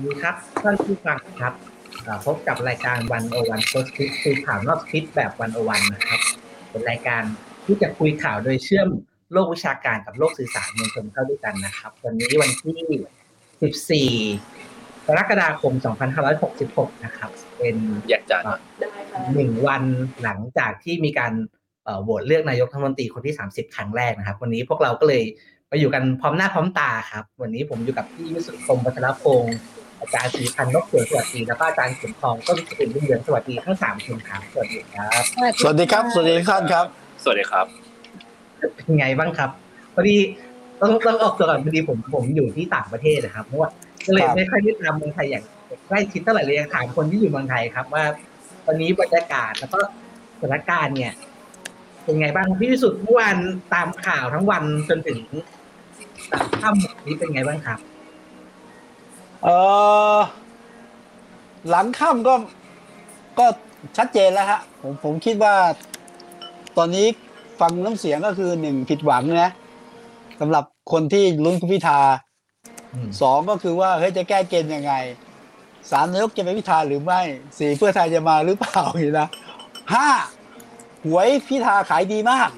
วัสดีครับท่านผู้ฟังครับเอ่อพบกับรายการวันโอวันโพสต์คลิปคุยข่าวนอกคลิปแบบวันโอวันนะครับ เป็นรายการที่จะคุยข่าวโดยเชื่อมโลกวิชาการกับโลกสื่อสารมวลชนเข้าด้วยกันนะครับ วันนี้วันที่ 14 กรกฎาคม 2566 นะครับ เป็นอยากจะหน่อยได้ค่ะหนึ่งวันหลังจากที่มีการเอ่อโหวตเลือกนายกรัฐมนตรีคนที่ 30 ครั้งแรกนะครับ วันนี้พวกเราก็เลยมาอยู่กันพร้อมหน้าพร้อมตาครับ วันนี้ผมอยู่กับพี่วิสุทธิ์คมปัทรพงศ์ อาจารย์ศรีพันธ์นกเสือสวัสดีแล้วก็อาจารย์เข็มทองก็มีสกุลรุ่งเรืองสวัสดีทั้งสามคนครับสวัสดีครับสวัสดีครับ สวัสดีทุกท่านครับ สวัสดีครับเป็นไงบ้างครับพอดีต้องต้องออกตัวก่อนพอดีผมผมอยู่ที่ต่างประเทศนะครับเพราะว่าก็เลยครับไม่ค่อยได้ตามเมืองไทยอย่างใกล้ชิดเท่าไหร่เลยยังถามคนที่อยู่เมืองไทยครับ ว่า ตอนนี้บรรยากาศแล้วก็สถานการณ์เนี่ยเป็นไงบ้างพี่วิสุทธิ์เมื่อวานตามข่าวทั้งวันจนถึงสามค่ำนี้เป็นไงบ้างครับ เออหลังค่ำก็ก็ชัดเจนแล้วฮะผมผมคิดว่า ตอนนี้ฟังน้ำเสียงก็คือหนึ่งผิดหวังนะสำหรับคนที่ลุ้นคุณพิธาอืมสองก็คือว่าเฮ้ยจะแก้เกณฑ์ยังไงสามนายกจะเป็นพิธาหรือไม่สี่เพื่อไทยจะมาหรือเปล่าอย่างนี้นะห้าหวยพิธาขายดีมาก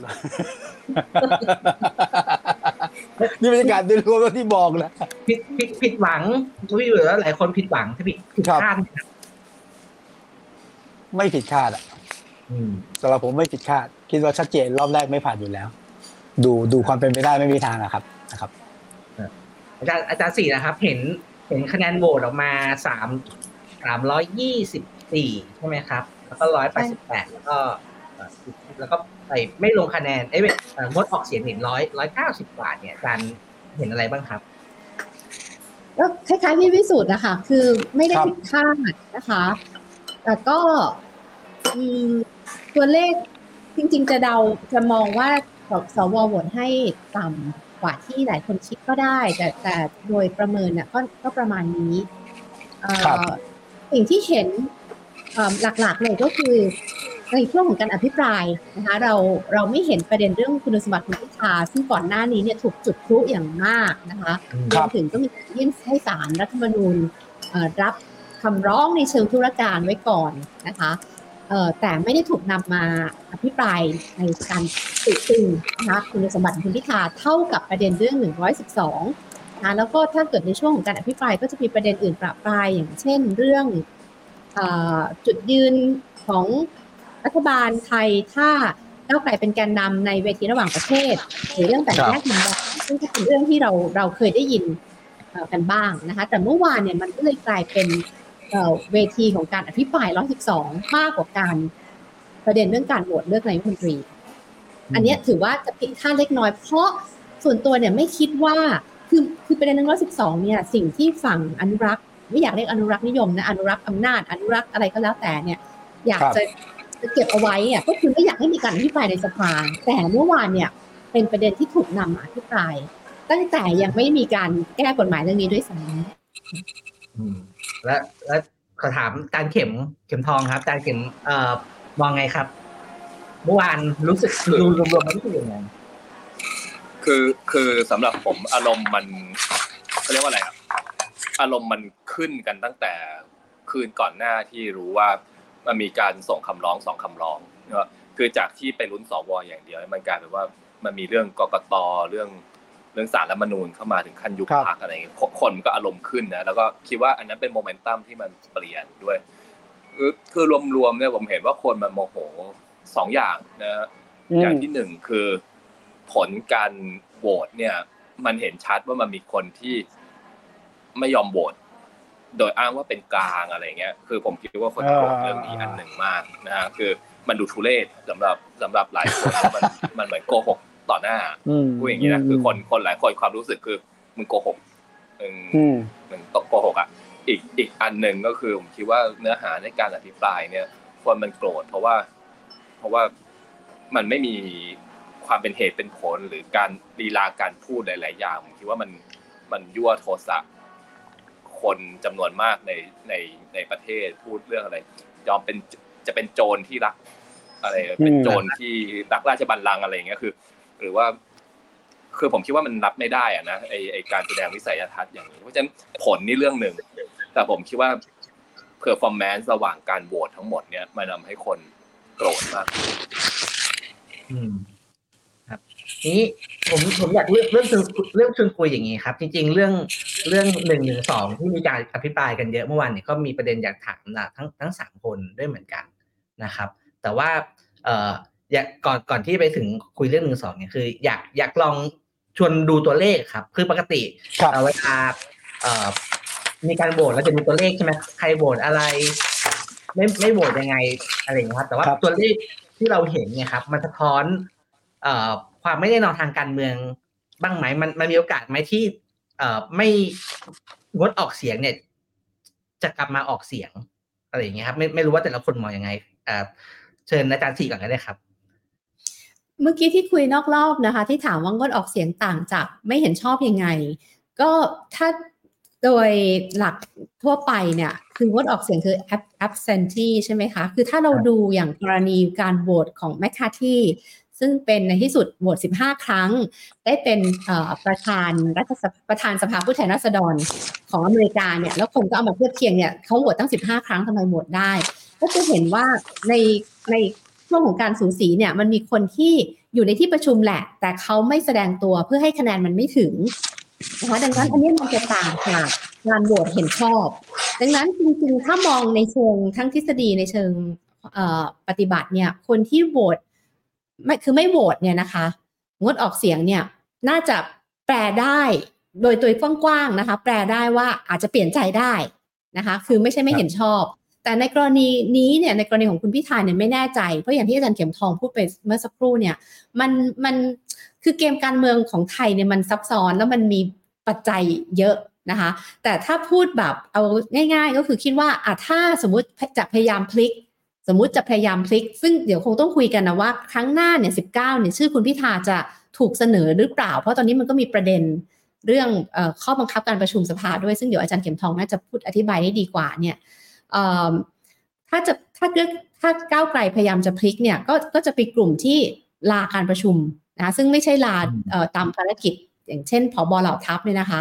นี่บรรยากาศโดยรวมที่บอกนะผิดผิดผิดหวังพี่อยู่แล้วหลายคนผิดหวังที่ผิดผิดครับคาดนะครับไม่ผิดคาดอะอืมสำหรับผมไม่ผิดคาด คิดว่าชัดเจนรอบแรกไม่ผ่านอยู่แล้ว ดูดูความเป็นไปได้ไม่มีทางอะครับนะครับ อาจารย์อาจารย์สี่นะครับ เห็นเห็นคะแนนโหวตออกมาสามสามร้อยยี่สิบสี่ใช่ไหมครับ แล้วก็ร้อยแปดสิบแปดแล้วก็เอ่อ แล้วก็ไปไม่ลงคะแนนเอ้ยไม่เอ่องดออกเสียงเห็นร้อยร้อยเก้าสิบกว่าเนี่ยอาจารย์เห็นอะไรบ้างครับก็คล้ายๆพี่วิสุทธ์นะคะคือไม่ได้ครับผิดคาดนะคะแต่ก็อืมตัวเลขจริง ๆ จะเดาจะมองว่าสสวโหวตให้ต่ำกว่าที่หลายคนคิดก็ได้ แต่แต่โดยประเมินเนี่ยก็ก็ประมาณนี้เอ่อครับสิ่งที่เห็นเอ่อหลักๆเลยก็คือ ในช่วงของการอภิปรายนะคะเราเราไม่เห็นประเด็นเรื่องคุณสมบัติคุณพิธาซึ่งก่อนหน้านี้เนี่ยถูกจุดพลุอย่างมากนะคะครรัวบมถึงก็มีการยื่นให้ศาลรัฐธรรมนูญเอ่อรับคำร้องในเชิงธุรการไว้ก่อนนะคะเอ่อแต่ไม่ได้ถูกนำมาอภิปรายในการติตึงนะคะคุณสมบัติของคุณพิธาเท่ากับประเด็นเรื่อง 112นะคะแล้วก็ถ้าเกิดในช่วงของการอภิปรายก็จะมีประเด็นอื่นประปรายอย่างเช่นเรื่องเออจุดยืนของ รัฐบาลไทยถ้าก้าวไกลเป็นแกนนำในเวทีระหว่างประเทศ หรือเรื่องแบ่งแยกดินแดนซึ่งก็เป็นเรื่องที่เราเราเคยได้ยินกันบ้างนะคะแต่เมื่อวานเนี่ยมันก็เลยกลายเป็นเวทีของการอภิปราย 112 มากกว่าการประเด็นเรื่องการโหวตเลือกนายกรัฐมนตรี อันนี้ถือว่าจะผิดคาเล็กน้อย เพราะส่วนตัวเนี่ยไม่คิดว่าคือคือประเด็นเรื่อง112 เนี่ยสิ่งที่ฝั่งอนุรักษ์ไม่อยากเรียกอนุรักษ์นิยมนะอนุรักษ์อำนาจอนุรักษ์อะไรก็แล้วแต่เนี่ยอยากจะ จะเก็บเอาไว้อะก็คือไม่อยากให้มีการอภิปรายในสภา แต่เมื่อวานเนี่ยเป็นประเด็นที่ถูกนำมาอภิปราย ตั้งแต่ยังไม่มีการแก้กฎหมายเรื่องนี้ด้วยซ้ำอืมและและขอถามอาจารย์เข็มเข็มทองครับอาจารย์เข็มเอ่อมองไงครับ เมื่อวานรู้สึกดูรวมๆมันรู้สึกยังไงคือคือสำหรับผมอารมณ์มันเขาเรียกว่าอะไรอะอารมณ์มันขึ้นกันตั้งแต่คืนก่อนหน้าที่รู้ว่า มันมีการส่งคำร้องสองคำร้องเนอะคือจากที่ไปลุ้นสวอย่างเดียว มันกลายเป็นว่ามันมีเรื่องกกตเรื่องเรื่องศาลรัฐธรรมนูญเข้ามาถึงขั้นยุบครับพรรคอะไรอย่างเงี้ยคนคนมันก็อารมณ์ขึ้นนะแล้วก็คิดว่าอันนั้นเป็นโมเมนตัมที่มันเปลี่ยนด้วย คือคือรวมๆเนี่ยผมเห็นว่าคนมันโมโหสองอย่างนะฮะอืออย่างที่หนึ่งคือผลการโหวตเนี่ย มันเห็นชัดว่ามันมีคนที่ไม่ยอมโหวต โดยอ้างว่าเป็นกลางอะไรเงี้ยคือผมคิดว่าคนโกรธเรื่องนี้อันหนึ่งมากนะฮะคือมันดูทุเรศสำหรับสำหรับหลายคนมันมันเหมือนโกหกต่อหน้าอืมพูดอย่างนี้นะคือคนคนหลายคนความรู้สึกคือมึงโกหกมึงอืมมึงตกโกหกอะอีกอีกอันหนึ่งก็คือผมคิดว่าเนื้อหาในการอภิปรายเนี่ย คนมันโกรธเพราะว่า เพราะว่ามันไม่มีความเป็นเหตุเป็นผลหรือการลีลาการพูดหลาย ๆ อย่างผมคิดว่ามันมันยั่วโทสะ คนจำนวนมากในในในประเทศพูดเรื่องอะไร ยอมเป็นจะเป็นโจรที่รัก อะไรเป็นโจรที่รักราชบัลลังก์อะไรอย่างเงี้ยคือ หรือว่า คือผมคิดว่ามันรับไม่ได้อะนะไอไอการแสดงวิสัยทัศน์อย่างนี้เพราะฉะนั้นผลนี่เรื่องหนึ่งแต่ผมคิดว่า performance ระหว่างการโหวตทั้งหมดเนี่ยมันทำให้คนโกรธมากอืมครับ นี้ผมผมอยากเรื่องเรื่องชวนเรื่องชวนคุยอย่างนี้ครับ จริง ๆ เรื่องเรื่องหนึ่งหนึ่งสองที่มีการอภิปรายกันเยอะเมื่อวานเนี่ยก็มีประเด็นอยากถามนะทั้งทั้งสามคนด้วยเหมือนกันนะครับ แต่ว่าเอ่ออยากก่อนก่อนที่ไปถึงคุยเรื่องหนึ่งสองเนี่ยคือ อยากอยากลองชวนดูตัวเลขครับ คือปกติครับเอ่อเวลาเอ่อมีการโหวตแล้วจะมีตัวเลขใช่ไหมใครโหวตอะไร ไม่ไม่โหวตยังไงอะไรอย่างเงี้ยครับ แต่ว่าครับตัวเลขที่เราเห็นเนี่ยครับ มันสะท้อนเอ่อ ความไม่แน่นอนทางการเมืองบ้างไหมมันมันมีโอกาสไหมที่ เอ่อไม่งดออกเสียงเนี่ย จะกลับมาออกเสียงอะไรอย่างเงี้ยครับ ไม่ไม่รู้ว่าแต่ละคนมองยังไงเอ่อเชิญอาจารย์สี่ก่อนก็ได้ครับ เมื่อกี้ที่คุยนอกรอบนะคะ ที่ถามว่างดออกเสียงต่างจากไม่เห็นชอบยังไง ก็ถ้าโดยหลักทั่วไปเนี่ย คืองดออกเสียงคือ absentee ใช่ไหมคะ คือถ้าเราดูอย่างกรณีการโหวตของแมคคาที่ ซึ่งเป็นในที่สุดโหวต 15 ครั้ง ได้เป็นประธานรัฐสภาประธานสภาผู้แทนราษฎรของอเมริกาเนี่ยแล้วคนก็เอามาเทียบเคียงเนี่ยเขาโหวตตั้ง 15 ครั้งทำไมโหวตได้ ก็จะเห็นว่าในในช่วงของการสูสีเนี่ยมันมีคนที่อยู่ในที่ประชุมแหละ แต่เขาไม่แสดงตัวเพื่อให้คะแนนมันไม่ถึงนะคะดังนั้นอันนี้มันจะต่างจากการโหวตเห็นชอบ ดังนั้นจริงๆ ถ้ามองในเชิงทั้งทฤษฎีในเชิงปฏิบัติเนี่ยคนที่โหวต ไม่คือไม่โหวตเนี่ยนะคะ งดออกเสียงเนี่ยน่าจะแปลได้โดยโดยกว้างๆนะคะ แปลได้ว่าอาจจะเปลี่ยนใจได้นะคะ คือไม่ใช่ไม่เห็นชอบ แต่ในกรณีนี้เนี่ยในกรณีของคุณพิธาเนี่ยไม่แน่ใจ เพราะอย่างที่อาจารย์เข็มทองพูดไปเมื่อสักครู่เนี่ยมันมันคือเกมการเมืองของไทยเนี่ยมันซับซ้อนแล้วมันมีปัจจัยเยอะนะคะ แต่ถ้าพูดแบบเอาง่าย ๆ ก็คือคิดว่าอะถ้าสมมุติจะพยายามพลิก สมมุติจะพยายามพลิก ซึ่งเดี๋ยวคงต้องคุยกันนะว่า ครั้งหน้าเนี่ยสิบเก้าเนี่ยชื่อคุณพิธาจะถูกเสนอหรือเปล่า เพราะตอนนี้มันก็มีประเด็นเรื่องอข้อบังคับการประชุมสภาด้วย ซึ่งเดี๋ยวอาจารย์เข็มทองน่าจะพูดอธิบายได้ดีกว่าเนี่ยถ้าจะถ้าเลือกถ้าก้าวไกลพยายามจะพลิกเนี่ยก็ก็จะเป็นกลุ่มที่ลาการประชุมนะซึ่งไม่ใช่ลาตามภารกิจ อย่างเช่นผบเหล่าทัพเนี่ยนะคะ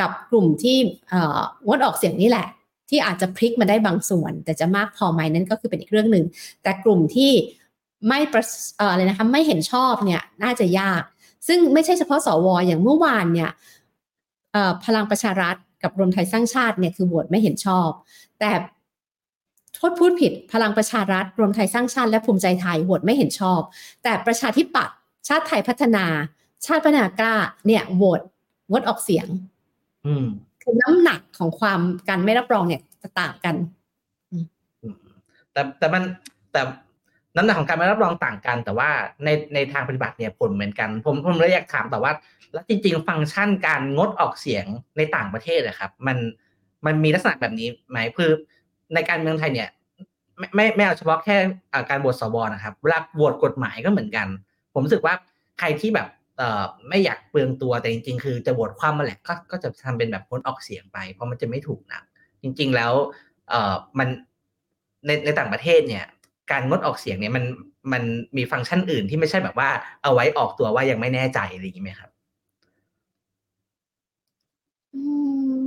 กับกลุ่มที่งดออกเสียงนี่แหละ ที่อาจจะพลิกมาได้บางส่วน แต่จะมากพอไหมนั่นก็คือเป็นอีกเรื่องหนึ่ง แต่กลุ่มที่ไม่ประอะไรนะคะไม่เห็นชอบเนี่ยน่าจะยาก ซึ่งไม่ใช่เฉพาะสวอย่างเมื่อวานเนี่ยพลังประชารัฐกับรวมไทยสร้างชาติเนี่ยคือโหวตไม่เห็นชอบ แต่โทษพูดผิดพลังประชารัฐ รวมไทยสร้างชาติและภูมิใจไทยโหวตไม่เห็นชอบ แต่ประชาธิปัตย์ชาติไทยพัฒนา ชาติพัฒนากล้าเนี่ยโหวตงดออกเสียง อืม คือน้ำหนักของความการไม่รับรองเนี่ยจะต่างกันอืมแต่แต่มันแต่น้ำหนักของการไม่รับรองต่างกัน แต่ว่าในในทางปฏิบัติเนี่ยผลเหมือนกัน ผมผมเลยอยากถามแต่ว่า แล้วจริง ๆ ฟังก์ชันการงดออกเสียงในต่างประเทศนะครับ มันมันมีลักษณะแบบนี้ไหมคือในการเมืองไทยเนี่ย ไม่ไม่ไม่เอาเฉพาะแค่อ่าการโหวตสวนะครับเวลาโหวตกฎหมายก็เหมือนกัน ผมรู้สึกว่าใครที่แบบเอ่อ ไม่อยากเปลืองตัวแต่จริงๆ คือจะโหวตความมาแหละก็ก็จะทำเป็นแบบงดออกเสียงไป เพราะมันจะไม่ถูกหนัก จริง ๆ แล้วเออมันในในต่างประเทศเนี่ย การงดออกเสียงเนี่ยมันมันมีฟังก์ชันอื่นที่ไม่ใช่แบบว่าเอาไว้ออกตัวว่ายังไม่แน่ใจอะไรอย่างนี้ไหมครับ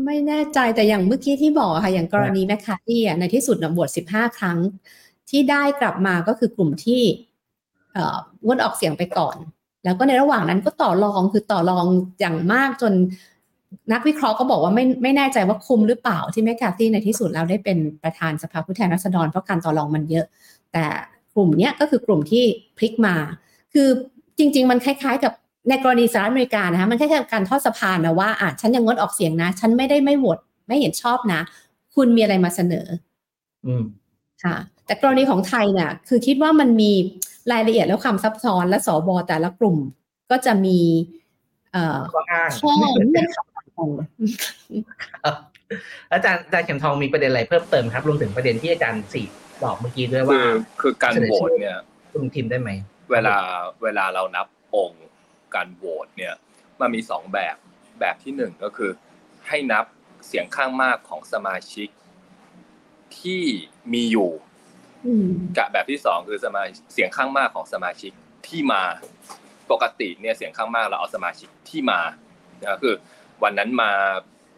ไม่แน่ใจแต่อย่างเมื่อกี้ที่บอกค่ะ อย่างกรณีแมคคาที่ในที่สุดบวชสิบห้าครั้ง ที่ได้กลับมาก็คือกลุ่มที่งดออกเสียงไปก่อน แล้วก็ในระหว่างนั้นก็ต่อรองคือต่อรองอย่างมากจนนักวิเคราะห์ก็บอกว่าไม่ไม่แน่ใจว่าคุมหรือเปล่าที่แมคคาที่ในที่สุดแล้วได้เป็นประธานสภาผู้แทนราษฎรเพราะการต่อรองมันเยอะ แต่กลุ่มเนี้ยก็คือกลุ่มที่พลิกมา คือจริง ๆ มันคล้าย ๆ กับในกรณีสหรัฐอเมริกานะคะมันคล้ายๆกับการทอดสะพานนะว่าอะฉันยังงดออกเสียงนะ ฉันไม่ได้ไม่โหวตไม่เห็นชอบนะ คุณมีอะไรมาเสนอ อืมค่ะ แต่กรณีของไทยเนี่ยคือคิดว่ามันมีรายละเอียดและความซับซ้อนและสบแต่ละกลุ่มก็จะมีเอ่อข้ออ้างข้อเงื่อนไขของครับอาจารย์อาจารย์เข็มทองมีประเด็นอะไรเพิ่มเติมครับรวมถึงประเด็นที่อาจารย์สี่บอกเมื่อกี้ด้วยคืว่าอคือการโหวตเนี่ยคุณทีมได้ไหมเวลาเวลาเรานับองค์การโหวตเนี่ยมันมีสองแบบแบบที่หนึ่งก็คือ ให้นับเสียงข้างมากของสมาชิกที่มีอยู่อืม กับแบบที่สองคือสมาเสียงข้างมากของสมาชิกที่มาปกติเนี่ยเสียงข้างมากเราเอาสมาชิกที่มานะคือ วันนั้นมา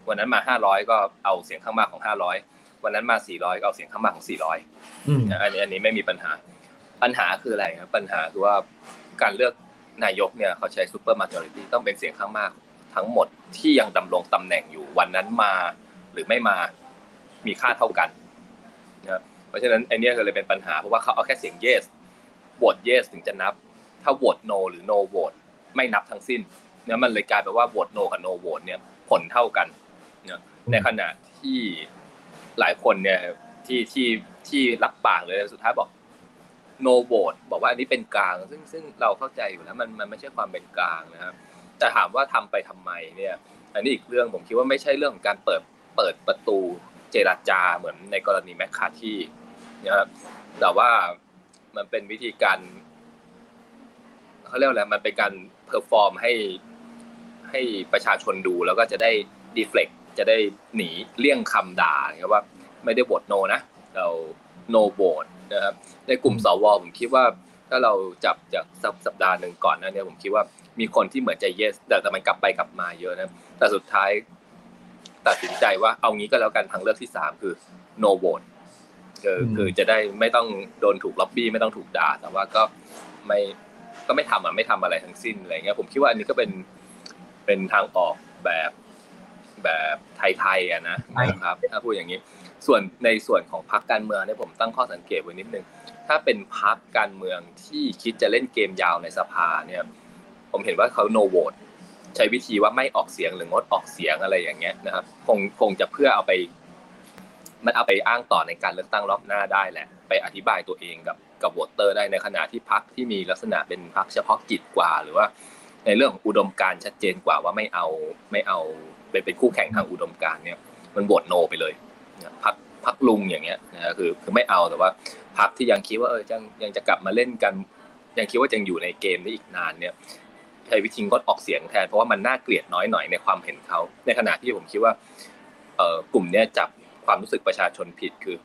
วันนั้นมาห้าร้อยก็เอาเสียงข้างมากของห้าร้อยวันนั้นมาสี่ร้อยก็เอาเสียงข้างมากของสี่ร้อยอืมอันนี้อันนี้ไม่มีปัญหา ปัญหาคืออะไรครับปัญหาคือว่าการเลือกนายกเนี่ยเขาใช้ซูเปอร์มา o r ริตี้ต้องเป็นเสียงข้างมากทั้งหมดที่ยังดำรงตำแหน่งอยู่วันนั้นมาหรือไม่มามีค่าเท่ากันนะครับ เพราะฉะนั้นไอเนี้ยก็เลยเป็นปัญหาเพราะว่าเขาเอาแค่เสียง yes โหวต yes ถึงจะนับ ถ้าโหวต no หรือ no vote ไม่นับทั้งสิ้นเนี่ยมันเลยกลายเป็นว่าโหวต no กับ no vote เนี่ยผลเท่ากันเนี่ยในขณะที่หลายคนเนี่ยที่ที่ที่รับปากเลยสุดท้ายบอก no vote บอกว่าอันนี้เป็นกลาง ซึ่งซึ่งเราเข้าใจอยู่แล้วมันมันไม่ใช่ความเป็นกลางนะครับแต่ถามว่าทำไปทำไมเนี่ย อันนี้อีกเรื่องผมคิดว่าไม่ใช่เรื่องของการเปิดเปิดประตู เจรจาเหมือนในกรณีแมคคาที่นะครับแต่ว่ามันเป็นวิธีการเขาเรียกอะไรมันเป็นการ perform ให้ให้ประชาชนดูแล้วก็จะได้ deflect จะได้หนีเลี่ยงคำด่านะครับว่าไม่ได้โหวต no นะเรา no vote นะครับในกลุ่มสวผมคิดว่า ถ้าเราจับจากสัปดาห์หนึ่งก่อนนั้นเนี่ยผมคิดว่ามีคนที่เหมือนจะ yes แต่แต่มันกลับไปกลับมาเยอะนะแต่สุดท้าย ตัดสินใจว่าเอางี้ก็แล้วกันทางเลือกที่สามคือ no vote คืออืมคือจะได้ไม่ต้องโดนถูกล็อบบี้ไม่ต้องถูกด่า แต่ว่าก็ไม่ก็ไม่ทำอะไม่ทำอะไรทั้งสิ้นอะไรเงี้ยผมคิดว่าอันนี้ก็เป็นเป็นทางออกแบบแบบไทยๆอะนะนะครับ ถ้าพูดอย่างนี้ ส่วนในส่วนของพรรคการเมืองเนี่ยผมตั้งข้อสังเกตไว้นิดนึงถ้าเป็นพรรคการเมืองที่คิดจะเล่นเกมยาวในสภาเนี่ย ผมเห็นว่าเขา no vote ใช้วิธีว่าไม่ออกเสียงหรืองดออกเสียงอะไรอย่างเงี้ยนะครับ คงคงจะเพื่อเอาไป มันเอาไปอ้างต่อในการเลือกตั้งรอบหน้าได้แหละ ไปอธิบายตัวเองกับกับวอเตอร์ได้ในขณะที่พรรคที่มีลักษณะเป็นพรรคเฉพาะกิจกว่า หรือว่า ในเรื่องของอุดมการชัดเจนกว่าว่าไม่เอาไม่เอาเป็นเป็นคู่แข่งทางอุดมการเนี่ย มันโหวตโนไปเลยพรรคพรรคลุงอย่างเงี้ยนะคือคือไม่เอาแต่ว่าพรรคที่ยังคิดว่าเออยังยังจะกลับมาเล่นกัน ยังคิดว่ายังอยู่ในเกมได้อีกนานเนี่ย ใช้วิธีงดออกเสียงแทนเพราะว่ามันน่าเกลียดน้อยหน่อยในความเห็นเขาในขณะที่ผมคิดว่าเอ่อกลุ่มเนี้ยจับความรู้สึกประชาชนผิดคือ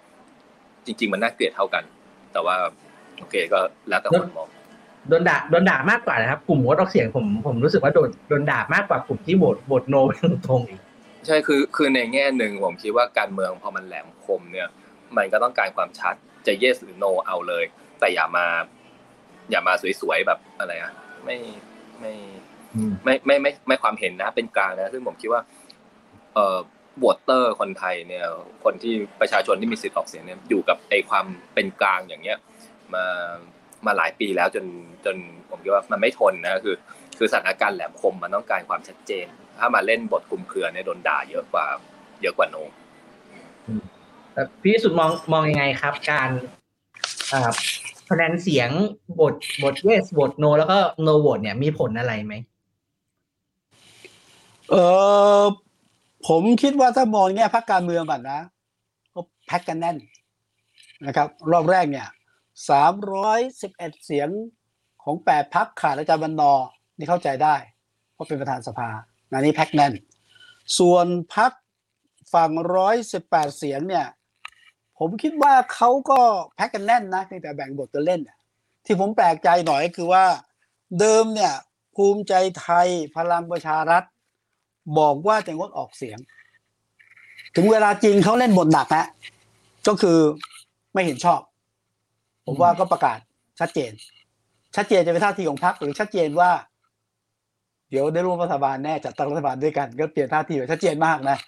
จริง ๆ มันน่าเกลียดเท่ากัน แต่ว่าโอเคก็แล้วแต่คนมองโดนด่าโดนด่ามากกว่านะครับ กลุ่มงดออกเสียงผมผมรู้สึกว่าโดนโดนด่ามากกว่ากลุ่มที่โหวตโหวตโนไปตรงๆอีกใช่คือคือในแง่หนึ่งผมคิดว่าการเมืองพอมันแหลมคมเนี่ย มันก็ต้องการความชัดจะ yes หรือ no เอาเลย แต่อย่ามา อย่ามาสวยๆแบบอะไรอะไม่ ไม่อืมไม่ไม่ไม่ไม่ความเห็นนะ เป็นกลางนะซึ่งผมคิดว่า เอ่อวอเตอร์คนไทยเนี่ย คนที่ประชาชนที่มีสิทธิ์ออกเสียงเนี่ยอยู่กับไอ้ความเป็นกลางอย่างเงี้ย มามาหลายปีแล้วจนจนผมคิดว่ามันไม่ทนนะคือ คือสถานการณ์แหลมคมมันต้องการความชัดเจน ถ้ามาเล่นบทคลุมเครือเนี่ยโดนด่าเยอะกว่า เยอะกว่าโนแต่พี่สุดมองมองยังไงครับ การอ่า คะแนนเสียงบทบท yes บท no แล้วก็ no vote เนี่ยมีผลอะไรไหมเออผมคิดว่าถ้ามองแง่พักการเมืองก่อนะ ก็แพ็กกันแน่นนะครับ รอบแรกเนี่ยสามร้อยสิบเอ็ดเสียงของแปดพักขาดอาจารย์บรรณอนี่เข้าใจได้ เพราะเป็นประธานสภานานี้แพ็กแน่น ส่วนพักฝั่งร้อยสิบแปดเสียงเนี่ย ผมคิดว่าเขาก็แพ็กกันแน่นนะแต่แบ่งบทกันเล่นน่ะที่ผมแปลกใจหน่อยก็คือว่า เดิมเนี่ย ภูมิใจไทยพลังประชารัฐ บอกว่าจะงดออกเสียง ถึงเวลาจริงเขาเล่นบทหนักนะก็คือไม่เห็นชอบ ผมว่าก็ประกาศชัดเจน ชัดเจนจะเป็นท่าทีของพรรคหรือชัดเจนว่า เดี๋ยวได้ร่วมรัฐบาลแน่จัดตั้งรัฐบาลด้วยกัน ก็เปลี่ยนท่าทีไปชัดเจนมากนะ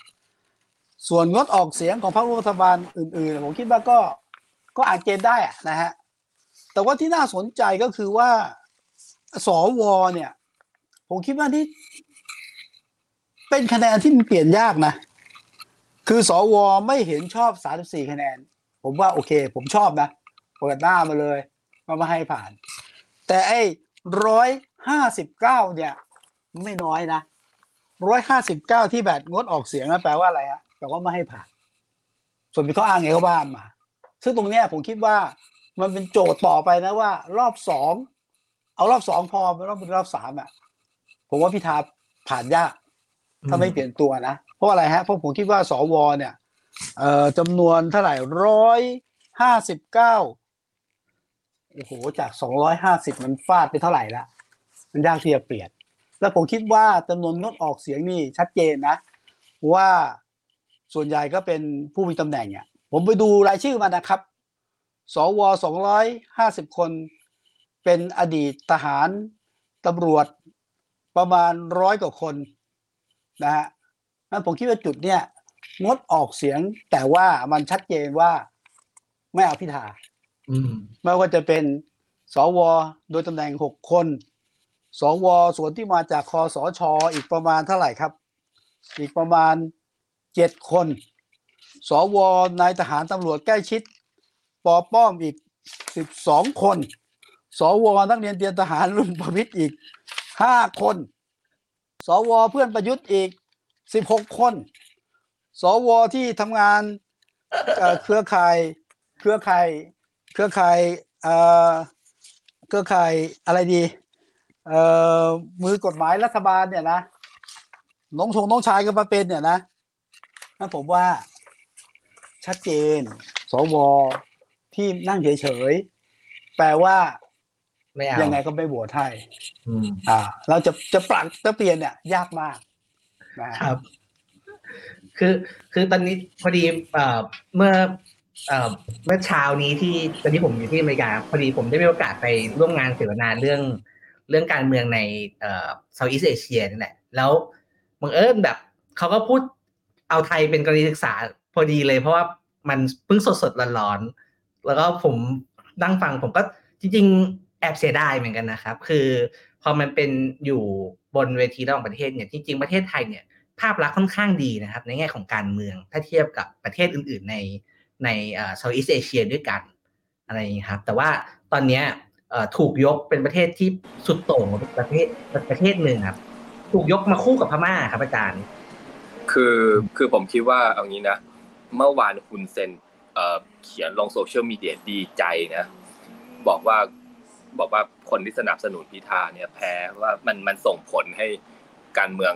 ส่วนงดออกเสียงของพรรครัฐบาลอื่นๆ ผมคิดว่าก็ก็อ่านเกณฑ์ได้นะฮะแต่ว่าที่น่าสนใจก็คือว่าสวเนี่ย ผมคิดว่าที่เป็นคะแนนที่มันเปลี่ยนยากนะ คือสวไม่เห็นชอบ 34 คะแนน ผมว่าโอเค ผมชอบนะ เปิดหน้ามาเลยมามาให้ผ่าน แต่ไอ้ร้อยห้าสิบเก้าเนี่ย ไม่น้อยนะร้อยห้าสิบเก้าที่แบบงดออกเสียงนะแปลว่าอะไรฮะ แปลว่าไม่ให้ผ่าน ส่วนเป็นข้ออ้างไงเขาบ้านมา ซึ่งตรงเนี้ยผมคิดว่ามันเป็นโจทย์ต่อไปนะว่า รอบสองเอารอบสองพอไม่ต้องเป็นรอบสามอะ ผมว่าพิธาผ่านยากถ้าไม่เปลี่ยนตัวนะเพราะอะไรฮะเพราะผมคิดว่าสวเนี่ยเอ่อจำนวนเท่าไหร่ร้อยห้าสิบเก้าโอ้โหจากสองร้อยห้าสิบมันฟาดไปเท่าไหร่ละมันยากที่จะเปลี่ยน แล้วผมคิดว่าจำนวนงดออกเสียงนี่ชัดเจนนะ ว่า ส่วนใหญ่ก็เป็นผู้มีตำแหน่งเนี่ยผมไปดูรายชื่อมานะครับ สวสองร้อยห้าสิบคน เป็นอดีตทหารตำรวจประมาณร้อยกว่าคนนะฮะนั้นผมคิดว่าจุดเนี่ยงดออกเสียงแต่ว่ามันชัดเจนว่าไม่เอาพิธาอืมไม่ว่าจะเป็นสวโดยตำแหน่งหกคน สวส่วนที่มาจากคอสชอีกประมาณเท่าไหร่ครับ อีกประมาณ เจ็ดคน สวนายทหารตำรวจใกล้ชิด ปอป้อมอีกสิบสองคน สวนักเรียนเตรียมทหารรุ่นประพิษอีกห้าคน สวเพื่อนประยุทธ์อีกสิบหกคน สวที่ทำงานเครือข่ายเครือข่ายเครือข่ายเครือข่ายอะไรดีเอ่อมือกฎหมายรัฐบาลเนี่ยนะน้องชงน้องชายก็มาเป็นเนี่ยนะ นั่นผมว่าชัดเจน สวที่นั่งเฉยๆ แปลว่าไม่เอายังไงก็ไม่โหวตให้อืมอ่า เราจะจะปรับจะเปลี่ยนเนี่ย ยากมากนะฮะครับ คือคือตอนนี้พอดีเอ่อเมื่อเอ่อเมื่อเช้านี้ที่ตอนนี้ผมอยู่ที่อเมริกาพอดีผมได้มีโอกาสไปร่วมงานเสวนาเรื่องเรื่องการเมืองในเอ่อเซาท์อีสเอเชียนี่แหละ แล้วบังเอิญแบบเขาก็พูด เอาไทยเป็นกรณีศึกษาพอดีเลย เพราะว่ามันเพิ่งสดสดๆร้อนๆแล้วก็ผมนั่งฟังผมก็จริง ๆ แอบเสียดายเหมือนกันนะครับ คือพอมันเป็นอยู่บนเวทีระหว่างประเทศเนี่ยจริง ๆ ประเทศไทยเนี่ยภาพลักษณ์ค่อนข้างดีนะครับ ในแง่ของการเมืองถ้าเทียบกับประเทศอื่น ๆ ในในเอ่อ Southeast Asia ด้วยกันอะไรอย่างนี้ครับ แต่ว่าตอนเนี้ยถูกยกเป็นประเทศที่สุดโต่งของประเทศประเทศหนึ่งครับ ถูกยกมาคู่กับพม่าครับอาจารย์ คือคือผมคิดว่าเอางี้นะ เมื่อวานคุณเซนเอ่อเขียนลงโซเชียลมีเดียดีใจนะ บอกว่าบอกว่าคนที่สนับสนุนพิธาเนี่ยแพ้ว่ามันมันส่งผลให้การเมือง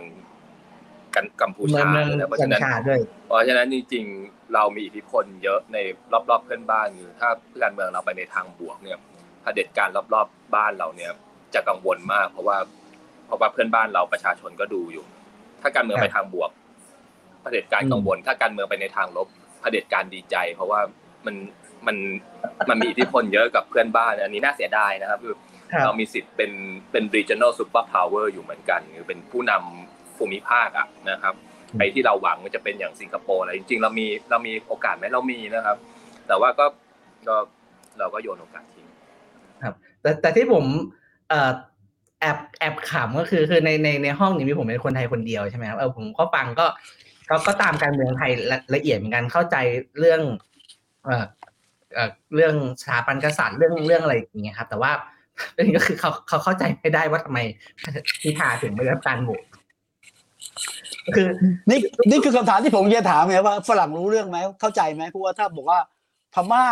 กันกัมพูเมืองชาเมืองเลยนะเพราะกัฉะญนั้นชาด้วยเพราะฉะนั้นจริงๆ เรามีอิทธิพลเยอะในรอบๆเพื่อนบ้านอยู่ ถ้าการเมืองเราไปในทางบวกเนี่ยเผด็จการรอบๆบ้านเราเนี่ย จะกังวลมาก เพราะว่า เพราะว่าเพื่อนบ้านเราประชาชนก็ดูอยู่ ถ้าการเมืองครับไปทางบวก เผด็จการอืมกังวลถ้าการเมืองไปในทางลบเผด็จการดีใจ เพราะว่ามันมันมันมีอิทธิพลเยอะกับเพื่อนบ้าน อันนี้น่าเสียดายนะครับคือครับเรามีสิทธิ์เป็นเป็น regional super power อยู่เหมือนกันคือเป็นผู้นำภูมิภาคอะนะครับอืมไอ้ที่เราหวังมันจะเป็นอย่างสิงคโปร์อะไรจริง ๆ เรามีเรามีโอกาสไหมเรามีนะครับ แต่ว่าก็ก็เราก็โยนโอกาสทิ้งแต่แต่ที่ผมเอ่อแอบแอบขำก็คือคือในในในห้องนี้มีผมเป็นคนไทยคนเดียวใช่ไหมครับเออผมก็ฟังก็ ก็ก็ตามการเมืองไทยละเอียดเหมือนกันเข้าใจเรื่อง เออเออเรื่องสถาบันกษัตริย์เรื่องเรื่องอะไรอย่างเงี้ยครับ แต่ว่าประเด็นก็คือเขาเขาเข้าใจไม่ได้ว่าทำไมพิธาถึงไม่รับการโหวตคือนี่นี่คือคำถามที่ผมจะถามไงว่าฝรั่งรู้เรื่องไหมเข้าใจไหมเพราะว่าถ้าบอกว่าพม่า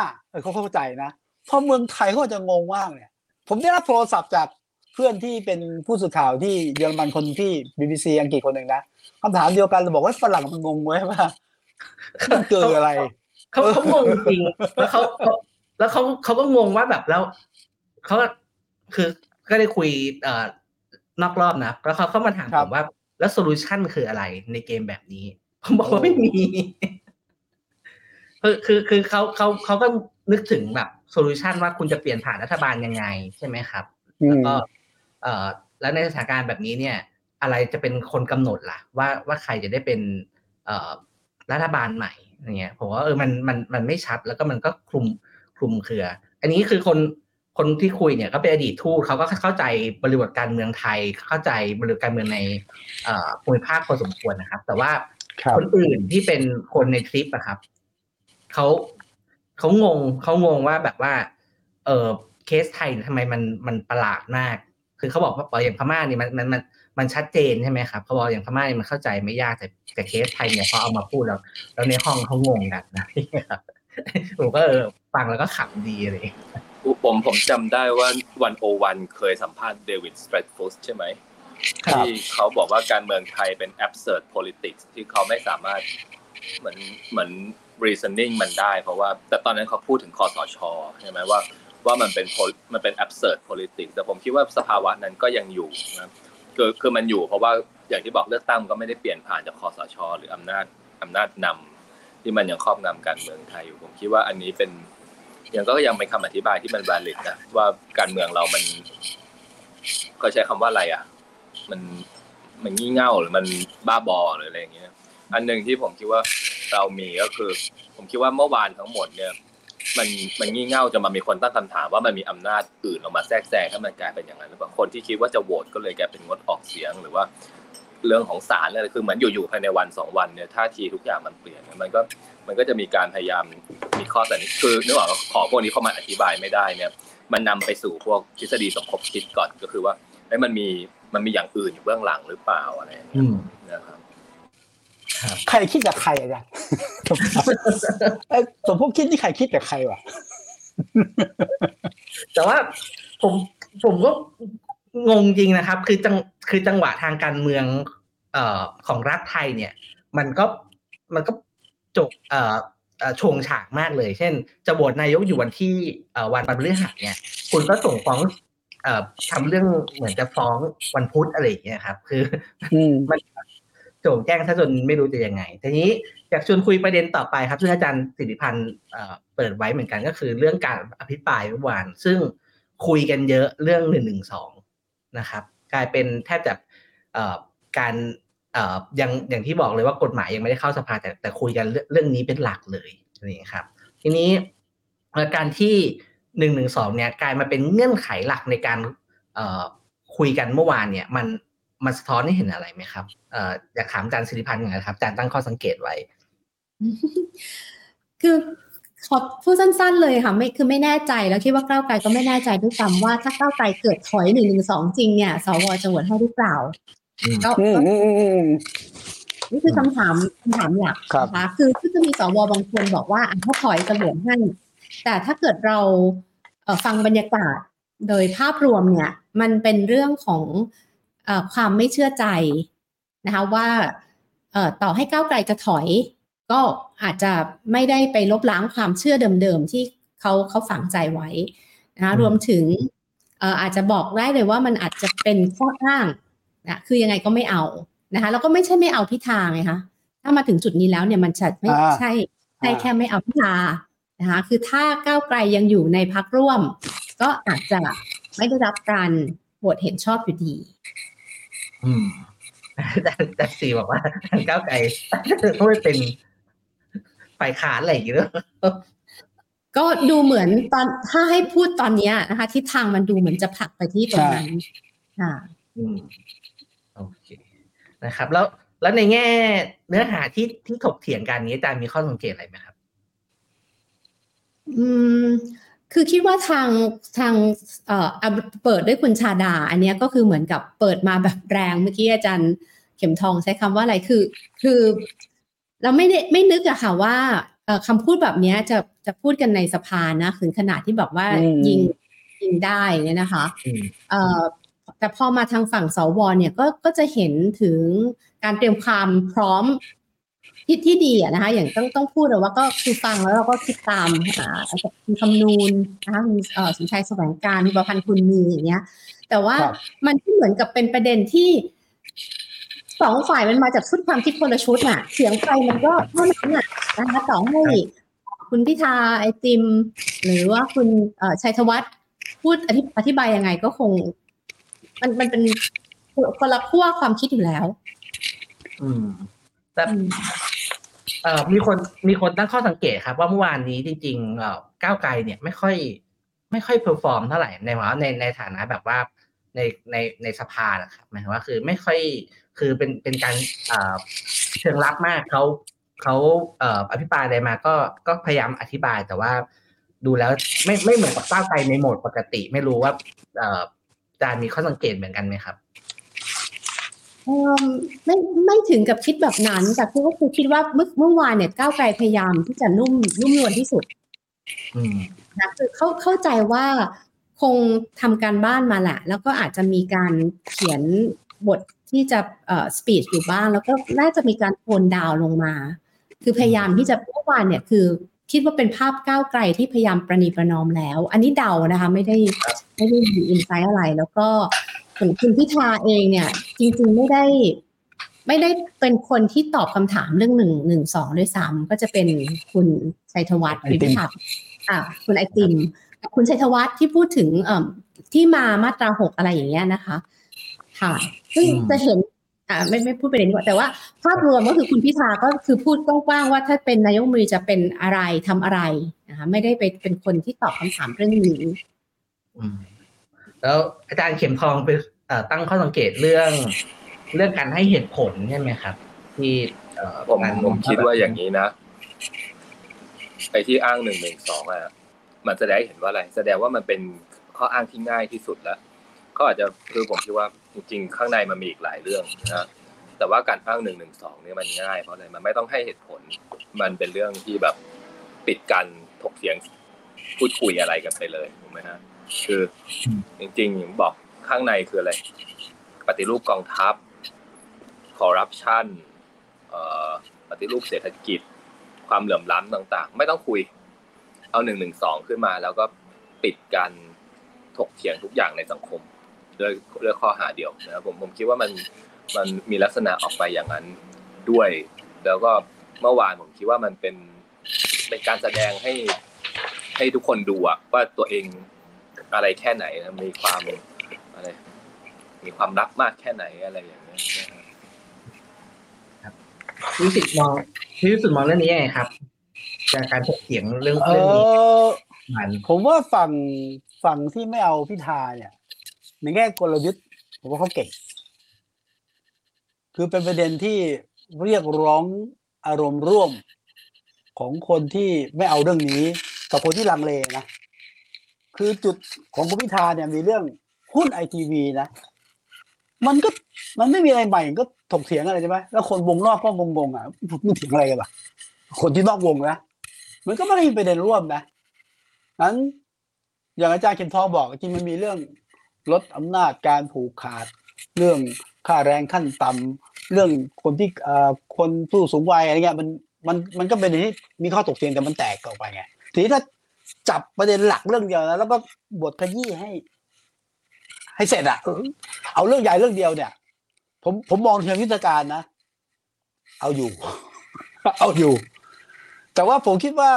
เขาเข้าใจนะเพราะเมืองไทยเขาจะงงมากเนี่ย ผมได้รับโทรศัพท์จากเพื่อนที่เป็นผู้สื่อข่าวที่เยอรมันคนที่ BBC อังกฤษคนหนึ่งนะ คำถามเดียวกันเราบอกว่าฝรั่งมันงงไว้ว่ามันเกิดอะไรเขาเขางงจริงแล้วเขาเขาแล้วเขาเขาก็งงว่าแบบแล้วเขาก็คือก็ได้คุยเอ่อนอกรอบนะแล้วเขาเข้ามาถามครับผมว่า แล้ว solution คืออะไรในเกมแบบนี้ ผมบอกว่าไม่มีคือคือคือเขาเขาเขาก็นึกถึงแบบ solution ว่าคุณจะเปลี่ยนผ่านรัฐบาลยังไง ใช่ไหมครับอืมก็เอ่อแล้วในสถานการณ์แบบนี้เนี่ย อะไรจะเป็นคนกำหนดล่ะ ว่าว่าใครจะได้เป็นเอ่อรัฐบาลใหม่อย่างเงี้ยผมว่าเออมันมันมันไม่ชัดแล้วก็มันก็คลุมคลุมเครือ อันนี้คือคนคนที่คุยเนี่ยก็เป็นอดีตทูตเขาก็เข้าใจบริบทการเมืองไทย เข้าใจบริบทการเมืองในเอ่อภูมิภาคพอสมควรนะครับ แต่ว่าครับคนอื่นที่เป็นคนในทริปอะครับเขาเขางงเขางงว่าแบบว่า เออเคสไทยเนี่ยทำไมมันมันประหลาดมาก คือเขาบอกว่าอย่างพม่านี่มันมันมัน มันชัดเจนใช่ไหมครับเขาบอกอย่างพม่านี่มันเข้าใจไม่ยากแต่แต่เคสไทยเนี่ยพอเอามาพูดแล้วแล้วในห้องเขางงกันนะผมก็เออฟังแล้วก็ขำดีเลยผมผมจำได้ว่าวันโอวันเคยสัมภาษณ์เดวิดสเตรทฟูสใช่ไหมครับที่เขาบอกว่าการเมืองไทยเป็น absurd politics ที่เขาไม่สามารถเหมือนเหมือน reasoning มันได้ เพราะว่า แต่ตอนนั้นเขาพูดถึงคอสชใช่ไหมว่า ว่ามันเป็น pol- มันเป็น absurd politics แต่ผมคิดว่าสภาวะนั้นก็ยังอยู่นะ คือคือมันอยู่เพราะว่าอย่างที่บอกเลือกตั้งก็ไม่ได้เปลี่ยนผ่านจากคอสช หรืออำนาจอำนาจนำที่มันยังครอบงำการเมืองไทยอยู่ผมคิดว่าอันนี้เป็นยังก็ยังเป็นคำอธิบายที่มัน valid นะว่าการเมืองเรามัน ก็ใช้คำว่าอะไรอะ มันมันงี่เง่าหรือมันบ้าบอหรืออะไรอย่างเงี้ย อันหนึ่งที่ผมคิดว่าเรามีก็คือ ผมคิดว่าเมื่อวานทั้งหมดเนี่ย มันมันงี่เง่าจะมามีคนตั้งคำถามว่ามันมีอำนาจอื่นออกมาแทรกแซงให้มันกลายเป็นอย่างนั้นหรือเปล่าคนที่คิดว่าจะโหวตก็เลยกลายเป็นงดออกเสียงหรือว่า เรื่องของศาลอะไรคือเหมือนอยู่ๆภายในวันสองวันเนี่ยท่าทีทุกอย่างมันเปลี่ยนมันก็มันก็จะมีการพยายามมีข้อสันนิษคือนึกออกว่าขอพวกนี้เข้ามาอธิบายไม่ได้เนี่ย มันนำไปสู่พวกทฤษฎีสมคบคิดก่อนก็คือว่าไอ้ยมันมีมันมีอย่างอื่นอยู่เบื้องหลังหรือเปล่าอะไรอย่างเงี้อืยมนะครับครับ ใครคิดกับใครอาจารย์เอ้ยสมพบคิดนี่ใครคิดกับใครวะแต่ว่าผมผมก็งงจริงนะครับ คือจังคือจังหวะทางการเมือง เอ่อของรัฐไทยเนี่ย มันก็มันก็จกเอ่อเอ่อโชงฉากมากเลย เช่น จะโหวตนายกอยู่วันที่เอ่อวันพฤหัสเนี่ย คุณก็ส่งฟ้องเอ่อทำเรื่องเหมือนจะฟ้องวันพุธอะไรอย่างเงี้ยครับ คืออืมมัน โจงแจ้งซะจนไม่รู้จะยังไงทีนี้อยากชวนคุยประเด็นต่อไปครับซึ่งอาจารย์สิริพันธ์เปิดไว้เหมือนกันก็คือเรื่องการอภิปรายเมื่อวาน ซึ่งคุยกันเยอะเรื่องหนึ่งหนึ่งสองนะครับ กลายเป็นแทบจะการเอ่อยังอย่างที่บอกเลยว่ากฎหมายยังไม่ได้เข้าสภาแต่แต่คุยกันเรื่องนี้เป็นหลักเลยนี่ครับ ทีนี้การที่หนึ่งหนึ่งสองเนี่ยกลายมาเป็นเงื่อนไขหลักในการคุยกันเมื่อวานเนี่ยมัน มันสะท้อนให้เห็นอะไรไหมครับเอ่ออยากถามอาจารย์สิริพันธ์อย่างไรครับอาจารย์ตั้งข้อสังเกตไว้ คือขอพูดสั้นๆเลยค่ะไม่คือไม่แน่ใจแล้วคิดว่าก้าวไกลก็ไม่แน่ใจด้วยซ้ำว่าถ้าก้าวไกลเกิดถอยหนึ่งหนึ่งสองจริงเนี่ยสวจะโหวตให้หรือเปล่าอืมก็อืมก็อืมอืมอืมนี่คือคำถามคำถามหลักครับนะคะคือคือจะมีสวบางคนบอกว่าอะถ้าถอยจะโหวตให้แต่ถ้าเกิดเราเอ่อฟังบรรยากาศโดยภาพรวมเนี่ย มันเป็นเรื่องของเออ ความไม่เชื่อใจนะคะว่าเอ่อต่อให้ก้าวไกลจะถอย ก็อาจจะไม่ได้ไปลบล้างความเชื่อเดิมๆที่เขาเขาฝังใจไว้นะคะอืมรวมถึงเอ่ออาจจะบอกได้เลยว่ามันอาจจะเป็นข้ออ้างนะคือยังไงก็ไม่เอานะคะแล้วก็ไม่ใช่ไม่เอาพิธาไงคะถ้ามาถึงจุดนี้แล้วเนี่ยมันจะไม่อ่าใช่ใช่แค่ไม่เอาพิธานะคะคือถ้าก้าวไกลยังอยู่ในพักร่วม ก็อาจจะไม่ได้รับการโหวตเห็นชอบอยู่ดี อืมอาจารย์อาจารย์สีบอกว่าทางก้าวไกลต้องไปเป็นฝ่ายค้านอะไรอย่างเงี้ยก็ดูเหมือนตอนถ้าให้พูดตอนเนี้ยนะคะทิศทางมันดูเหมือนจะผลักไปที่ตรงนั้นค่ะอืมโอเคนะครับ แล้วแล้วในแง่เนื้อหาที่ที่ถกเถียงกันนี้อาจารย์มีข้อสังเกตอะไรไหมครับ อืม คือคิดว่าทางทางเอ่ออะเปิดด้วยคุณชาดา อันเนี้ยก็คือเหมือนกับเปิดมาแบบแรงเมื่อกี้อาจารย์เข็มทองใช้คำว่าอะไรคือ คือ เราไม่ได้ไม่นึกอะค่ะว่าเอ่อคำพูดแบบเนี้ยจะจะพูดกันในสภานะถึงขนาดที่แบบว่าอืมยิงยิงได้เนี่ยนะคะอืมเอ่อแต่พอมาทางฝั่งสวเนี่ยก็ก็จะเห็นถึงการเตรียมความพร้อม ที่ที่ดีอะนะคะ อย่างต้องต้องพูดเลยว่าก็คือฟังแล้วเราก็คิดตามอ่ามีคำนูนนะคะมีเอ่อสมชายแสวงการมีประพันธ์คุณมีอย่างเงี้ย แต่ว่าครับมันก็เหมือนกับเป็นประเด็นที่สองฝ่ายมันมาจากชุดความคิดคนละชุดน่ะเสียงใครมันก็เท่านั้นน่ะนะคะต่อให้คุณพิธาไอติม หรือว่าคุณเอ่อชัยธวัฒน์พูดอธิอธิบายยังไงก็คง มันมันเป็นคนละขั้วความคิดอยู่แล้ว อืม แต่เอ่อ มีคนมีคนตั้งข้อสังเกตครับ ว่าเมื่อวานนี้จริงๆเอ่อก้าวไกลเนี่ยไม่ค่อย ไม่ค่อย perform เท่าไหร่ในว่าในในฐานะแบบว่าในในในสภานะครับหมายถึงว่าคือไม่ค่อยคือเป็นเป็นการเชิงรับมากเขาเขาเอ่ออภิปรายอะไรมาก็ก็พยายามอธิบายแต่ว่าดูแล้วไม่ไม่เหมือนกับก้าวไกลในโหมดปกติ ไม่รู้ว่าเอ่ออาจารย์มีข้อสังเกตเหมือนกันไหมครับ ไม่ไม่ถึงกับคิดแบบนั้น แต่คือก็คือคิดว่าเมื่อเมื่อวานเนี่ยก้าวไกลพยายามที่จะนุ่มนุ่มนวลที่สุดอืมนะคือเข้าเข้าใจว่าคงทำการบ้านมาแหละ แล้วก็อาจจะมีการเขียนบทที่จะเอ่อสปีดอยู่บ้าง แล้วก็น่าจะมีการโทนดาวน์ลงมา คือพยายามที่จะเมื่อวานเนี่ยคือ คิดว่าเป็นภาพก้าวไกลที่พยายามประนีประนอมแล้ว อันนี้เดานะคะ ไม่ได้ไม่ได้มีอินไซต์อะไร แล้วก็ ส่วนคุณพิธาเองเนี่ย จริงๆไม่ได้ ไม่ได้เป็นคนที่ตอบคำถามเรื่องหนึ่งหนึ่งสองด้วยซ้ำก็จะเป็นคุณชัยธวัฒน์ไอติมพิพัฒน์อ่าคุณไอติมกับคุณชัยธวัฒน์ที่พูดถึงเอ่อที่มามาตราหกอะไรอย่างเงี้ยนะคะ ค่ะ ซึ่งอืมจะเห็นอ่าไม่ไม่พูดไปเลยดีกว่าแต่ว่าภาพรวมก็คือคุณพิธาก็คือพูดกว้างๆว่าถ้าเป็นนายกรัฐมนตรีจะเป็นอะไรทำอะไรนะคะไม่ได้ไปเป็นคนที่ตอบคำถามเรื่องนี้อืม แล้วอาจารย์เข็มทองไปเอ่อตั้งข้อสังเกตเรื่องเรื่องการให้เหตุผลใช่ไหมครับ ที่เอ่อผมการผมคิดว่าอย่างนี้นะไอ้ที่อ้างหนึ่งหนึ่งสองอะมันแสดงให้เห็นว่าอะไร แสดงว่ามันเป็นข้ออ้างที่ง่ายที่สุดแล้วก็อาจจะคือผมคิดว่าจริงๆข้างในมันมีอีกหลายเรื่องนะแต่ว่าการอ้างหนึ่งหนึ่งสองเนี่ยมันง่ายเพราะอะไรมันไม่ต้องให้เหตุผล มันเป็นเรื่องที่แบบปิดกันถกเถียงพูดคุยอะไรกันไปเลยถูกไหมฮะ คือจริงๆอย่างบอกข้างในคืออะไร ปฏิรูปกองทัพคอร์รัปชันเอ่อปฏิรูปเศรษฐกิจ ความเหลื่อมล้ำต่าง ๆ ไม่ต้องคุย เอาหนึ่งหนึ่งสองขึ้นมา แล้วก็ปิดการถกเถียงทุกอย่างในสังคมด้วยด้วยข้อหาเดียวนะครับผมผมคิดว่ามันมันมีลักษณะออกไปอย่างนั้นด้วย แล้วก็เมื่อวานผมคิดว่ามันเป็นเป็นการแสดงให้ให้ทุกคนดูอะว่าตัวเอง อะไรแค่ไหนนะมีความอะไรมีความรักมากแค่ไหนอะไรอย่างเงี้ยนะครับวิสิตมองพี่วิสิตมองเรื่องนี้ยังไงครับจากการถกเถียงเรื่องเอเรื่องนี้อมันผมว่าฝั่งฝั่งที่ไม่เอาพิธาเนี่ยในแง่กลยุทธ์ผมว่าเขาเก่ง คือเป็นประเด็นที่เรียกร้องอารมณ์ร่วมของคนที่ไม่เอาเรื่องนี้ กับคนที่ลังเลนะ คือจุดของคุณพิธาเนี่ยมีเรื่องหุ้นไอทีวีนะ มันก็มันไม่มีอะไรใหม่ก็ถกเถียงอะไรใช่ไหมแล้วคนวงนอกก็งงๆอะมึงเถียงอะไรกันปะคนที่นอกวงนะมันก็ไม่ได้มีประเด็นร่วมนะนั้นอย่างอาจารย์เข็มทองบอกจริงมันมีเรื่องลดอำนาจการผูกขาด เรื่องค่าแรงขั้นต่ำเรื่องคนที่เอ่อคนผู้สูงวัยอะไรเงี้ยมันมันมันก็เป็นที่มีข้อตกเถียงแต่มันแตกออกไปไงทีนี้ถ้า จับประเด็นหลักเรื่องเดียวนะแล้วก็บทขยี้ให้ ให้เสร็จอะเอาเรื่องใหญ่เรื่องเดียวเนี่ย ผมผมมองเชิงยุทธการนะ เอาอยู่ เอาอยู่ แต่ว่าผมคิดว่า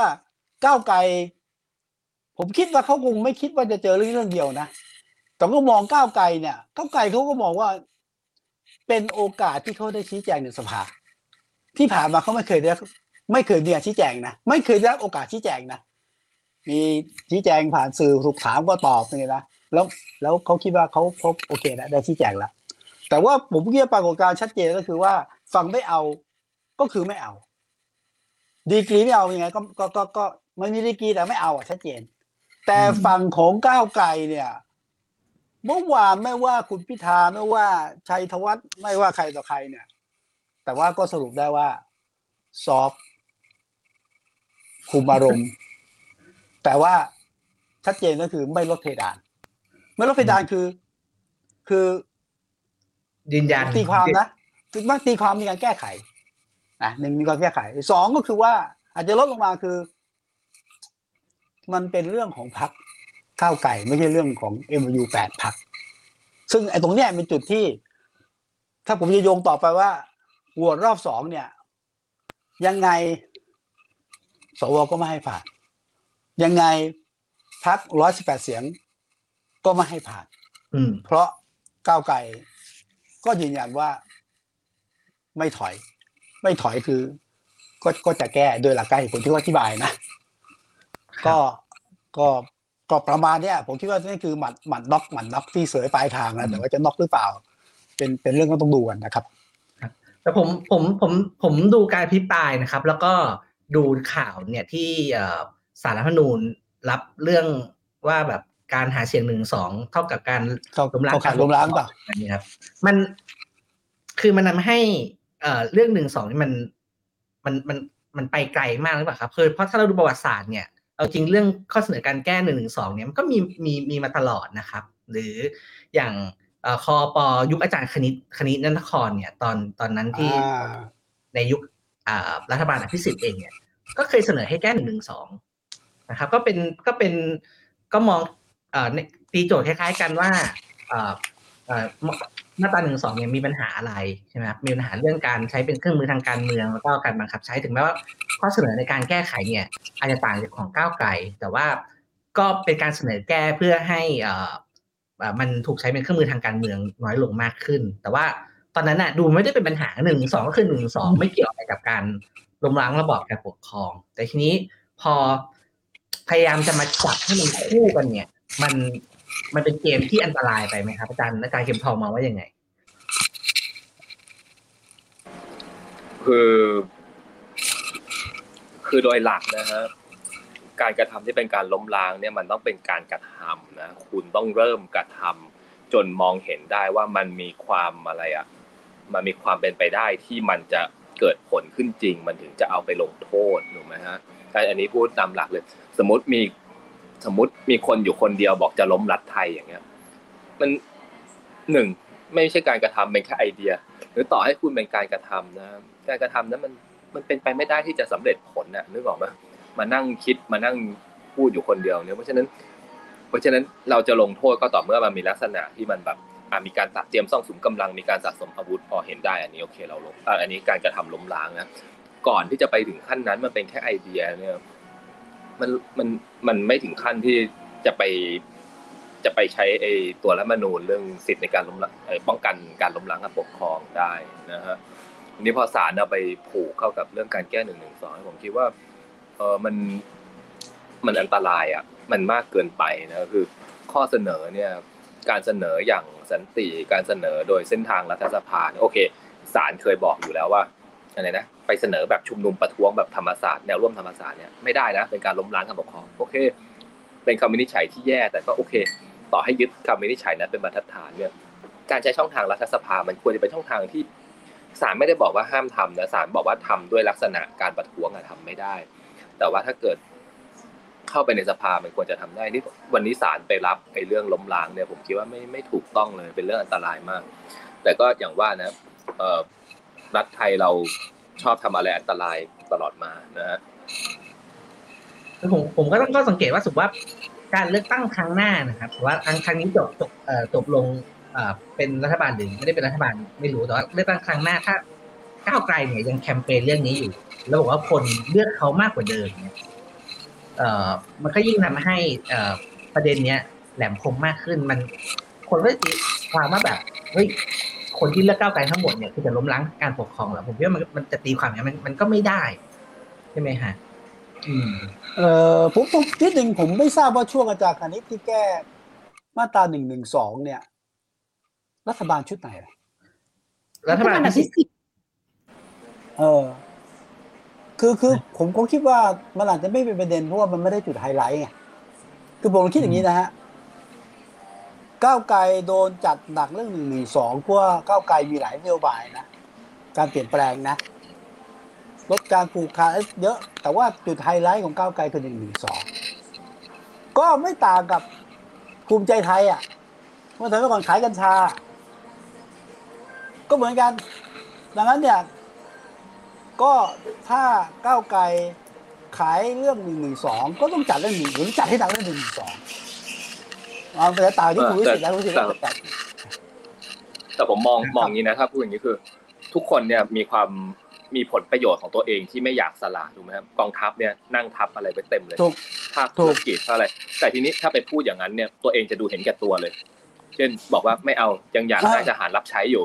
ก้าวไกลผมคิดว่าเขาคงไม่คิดว่าจะเจอเรื่องเรื่องเดียวนะ แต่ก็มองก้าวไกลเนี่ย ก้าวไกลเขาก็มองว่า เป็นโอกาสที่เขาได้ชี้แจงในสภา ที่ผ่านมาเขาไม่เคยได้ไม่เคยมีการชี้แจงนะ ไม่เคยได้โอกาสชี้แจงนะ มีชี้แจงผ่านสื่อถูกถามก็ตอบนี่นะแล้วแล้วเขาคิดว่าเขาเขาโอเคแล้วได้ชี้แจงแล้วแต่ว่าผมคิดว่าปรากฏการณ์ชัดเจนก็คือว่าฟังไม่เอาก็คือไม่เอา ดีกรีไม่เอาอยังไงก็ก็ก็ก็ไม่มีดีกรีแต่ไม่เอาอะชัดเจน แต่ฝั่งของก้าวไกลเนี่ย เมื่อวานไม่ว่าคุณพิธาไม่ว่าชัยธวัฒน์ไม่ว่าใครต่อใครเนี่ย แต่ว่าก็สรุปได้ว่า ซอฟคุมอารมณ์ แต่ว่าชัดเจนก็คือไม่ลดเพดาน ไม่ลดเพดานคือ คือยืนยันตีความนะคือว่าตีความมีการแก้ไขนะหนึ่งมีการแก้ไขสองก็คือว่า อาจจะลดลงมาคือ มันเป็นเรื่องของพักข้าวไก่ไม่ใช่เรื่องของเอ็มยูแปดพัก ซึ่งไอ้ตรงเนี้ยเป็นจุดที่ ถ้าผมจะโยงต่อไปว่าโหวตรอบสองเนี่ย ยังไง สวก็ไม่ให้ผ่าน ยังไงพักร้อยสิบแปดเสียงก็ไม่ให้ผ่านอืมเพราะก้าวไกลก็ยืนยันว่าไม่ถอย ไม่ถอยคือ ก็ก็จะแก้โดยหลักการเหตุผลที่เขาอธิบายนะก็ก็ก็ประมาณเนี้ยผมคิดว่านี่คือหมัดหมัดน็อกหมัดน็อกที่เสยปลายทางนะแต่ว่าจะน็อกหรือเปล่า เป็นเป็นเรื่องก็ต้องดูกันนะครับแต่ผมผมผมผมดูการพิปรายนะครับ แล้วก็ดูข่าวเนี่ยที่เอ่อ สารรัฐธรรมนูญรับเรื่องว่าแบบการหาเสียงหนึ่งสองเท่ากับการเข้าเข้าข่ายล้มล้างเปล่าอันนี้ครับ มันคือมันทำให้ เอ่อเรื่องหนึ่งสองนี่มันมันมันมันไปไกลมากหรือเปล่าครับคือเพราะถ้าเราดูประวัติศาสตร์เนี่ยเอาจริงเรื่องข้อเสนอการแก้หนึ่งหนึ่งสองเนี่ยมันก็มีมีมีมาตลอดนะครับ หรืออย่างเอ่อคอปอยุคอาจารย์คณิตคณิตนันทครเนี่ยตอนตอนนั้นที่อ่าในยุคอ่ารัฐบาลอภิสิทธิ์เองเนี่ยก็เคยเสนอให้แก้หนึ่งหนึ่งสอง นะครับ ก็เป็นก็เป็นก็มองตีโจทย์คล้ายๆกันว่าเอ่อเอ่อมาตราหนึ่งสองเนี่ยมีปัญหาอะไรใช่ไหมครับมีปัญหาเรื่องการใช้เป็นเครื่องมือทางการเมืองแล้วก็การบังคับใช้ถึงแม้ว่าข้อเสนอในการแก้ไขเนี่ย อาจจะต่างจากของก้าวไกลแต่ว่าก็เป็นการเสนอแก้เพื่อให้มันถูกใช้เป็นเครื่องมือทางการเมืองน้อยลงมากขึ้น แต่ว่าตอนนั้นน่ะดูไม่ได้เป็นปัญหาหนึ่งสองก็คือหนึ่งสองไม่เกี่ยวอะไรกับการล้มล้างระบอบการปกครอง แต่ทีนี้พอ พยายามจะมาจับให้มันคู่กันเนี่ย มันมันเป็นเกมที่อันตรายไปไหมครับอาจารย์อาจารย์เข็มทองมองว่ายังไง คือ คือโดยหลักนะฮะการกระทำที่เป็นการล้มล้างเนี่ยมันต้องเป็นการกระทำนะคุณต้องเริ่มกระทำจนมองเห็นได้ว่ามันมีความอะไรอะมันมีความเป็นไปได้ที่มันจะเกิดผลขึ้นจริง มันถึงจะเอาไปลงโทษถูกไหมฮะแต่อันนี้พูดตามหลักเลย สมมติมีสมมติมีคนอยู่คนเดียวบอกจะล้มรัฐไทยอย่างเงี้ย มันหนึ่งไม่ใช่การกระทำเป็นแค่ไอเดีย หรือต่อให้คุณเป็นการกระทำนะ การกระทำนั้นมันมันเป็นไปไม่ได้ที่จะสำเร็จผลน่ะนึกออกไหมมานั่งคิดมานั่งพูดอยู่คนเดียวเนี่ยเพราะฉะนั้น เพราะฉะนั้นเราจะลงโทษก็ต่อเมื่อมันมีลักษณะที่มันแบบอะมีการตัดเตรียมซ่องสุมกำลังมีการสะสมอาวุธพอเห็นได้อันนี้โอเคเราลงอะอันนี้การกระทำล้มล้างนะก่อนที่จะไปถึงขั้นนั้นมันเป็นแค่ไอเดียเนี่ย มันมันมันไม่ถึงขั้นที่จะไป จะไปใช้ไอ้ตัวรัฐมนูญเรื่องสิทธิในการล้มล้างป้องกันการล้มล้างการปกครองได้นะฮะนี้พอศาลเอาไปผูกเข้ากับเรื่องการแก้หนึ่งหนึ่งสองผมคิดว่า เออมันมันอันตรายอะ มันมากเกินไปนะคือข้อเสนอเนี่ย การเสนออย่างสันติการเสนอโดยเส้นทางรัฐสภาโอเคศาลเคยบอกอยู่แล้วว่าอะไรนะ ไปเสนอแบบชุมนุมประท้วงแบบธรรมศาสตร์แนวร่วมธรรมศาสตร์เนี่ยไม่ได้นะเป็นการล้มล้างการปกครองโอเค เป็นคำวินิจฉัยที่แย่แต่ก็โอเค ต่อให้ยึดคำวินิจฉัยนั้นเป็นบรรทัดฐานเนี่ยการใช้ช่องทางรัฐสภา มันควรจะเป็นช่องทางที่ศาลไม่ได้บอกว่าห้ามทำนะศาลบอกว่าทำด้วยลักษณะการประท้วงอะทำไม่ได้ แต่ว่าถ้าเกิดเข้าไปในสภามันควรจะทำได้นี่วันนี้ศาลไปรับไอ้เรื่องล้มล้างเนี่ยผมคิดว่าไม่ไม่ถูกต้องเลยเป็นเรื่องอันตรายมาก แต่ก็อย่างว่านะรัฐไทยเรา ชอบทำอะไรอันตรายตลอดมานะฮะผมผมก็ต้องก็สังเกตว่าสมมติว่าการเลือกตั้งครั้งหน้านะครับว่าครั้งครั้งนี้จบจบเอ่อจบลงเอ่อเป็นรัฐบาลหรือไม่ได้เป็นรัฐบาลไม่รู้แต่ว่าเลือกตั้งครั้งหน้าถ้าก้าวไกลเนี่ยยังแคมเปญเรื่องนี้อยู่ แล้วบอกว่าคนเลือกเขามากกว่าเดิมเนี่ยเอ่อมันก็ยิ่งทำให้เอ่อประเด็นเนี้ยแหลมคมมากขึ้นมันคนก็ตีความว่าแบบเฮ้ย คนที่เลือกก้าวไกลทั้งหมดเนี่ยคือจะล้มล้างการปกครองเหรอผมคิดว่ามันมันจะตีความอย่างนั้นมันมันก็ไม่ได้ใช่ไหมฮะอืมเออผมผมนิดหนึ่งผมไม่ทราบว่าช่วงอาจารย์คณิตที่แก้มาตราหนึ่งหนึ่งสองเนี่ย รัฐบาลชุดไหนล่ะรัฐบาลอันดับที่ที่สิบเออ คือคือผมก็คิดว่ามันอาจจะไม่เป็นประเด็นเพราะว่ามันไม่ได้จุดไฮไลท์ไงคือผมคิดอย่างนี้นะฮะ ก้าวไกลโดนจัดหนักเรื่องหนึ่งหนึ่งสองเพราะว่าก้าวไกลมีหลายนโยบายนะการเปลี่ยนแปลงนะลดการผูกขาดเยอะ แต่ว่าจุดไฮไลท์ของก้าวไกลคือหนึ่งหนึ่งสองก็ไม่ต่างกับภูมิใจไทยอะเมื่อแต่เมื่อก่อนขายกัญชา ก็เหมือนกัน ดังนั้นเนี่ย ก็ถ้าก้าวไกลขายเรื่องหนึ่งหนึ่งสองก็ต้องจัดเรื่องหนึ่งหรือจัดให้หนักเรื่องหนึ่งหนึ่งสอง เอาแต่ต่างที่คุณวิสิทธิ์แล้วคุณวิสิทธิ์ก็จัดแต่ผมมองมองอย่างนี้นะถ้าพูดอย่างนี้คือ ทุกคนเนี่ยมีความมีผลประโยชน์ของตัวเองที่ไม่อยากสละถูกไหมครับกองทัพเนี่ยนั่งทัพอะไรไปเต็มเลยถูกภาคธุรกิจภาคอะไร แต่ทีนี้ถ้าไปพูดอย่างนั้นเนี่ยตัวเองจะดูเห็นแก่ตัวเลย เช่นบอกว่าไม่เอายังอยากได้ทหารรับใช้อยู่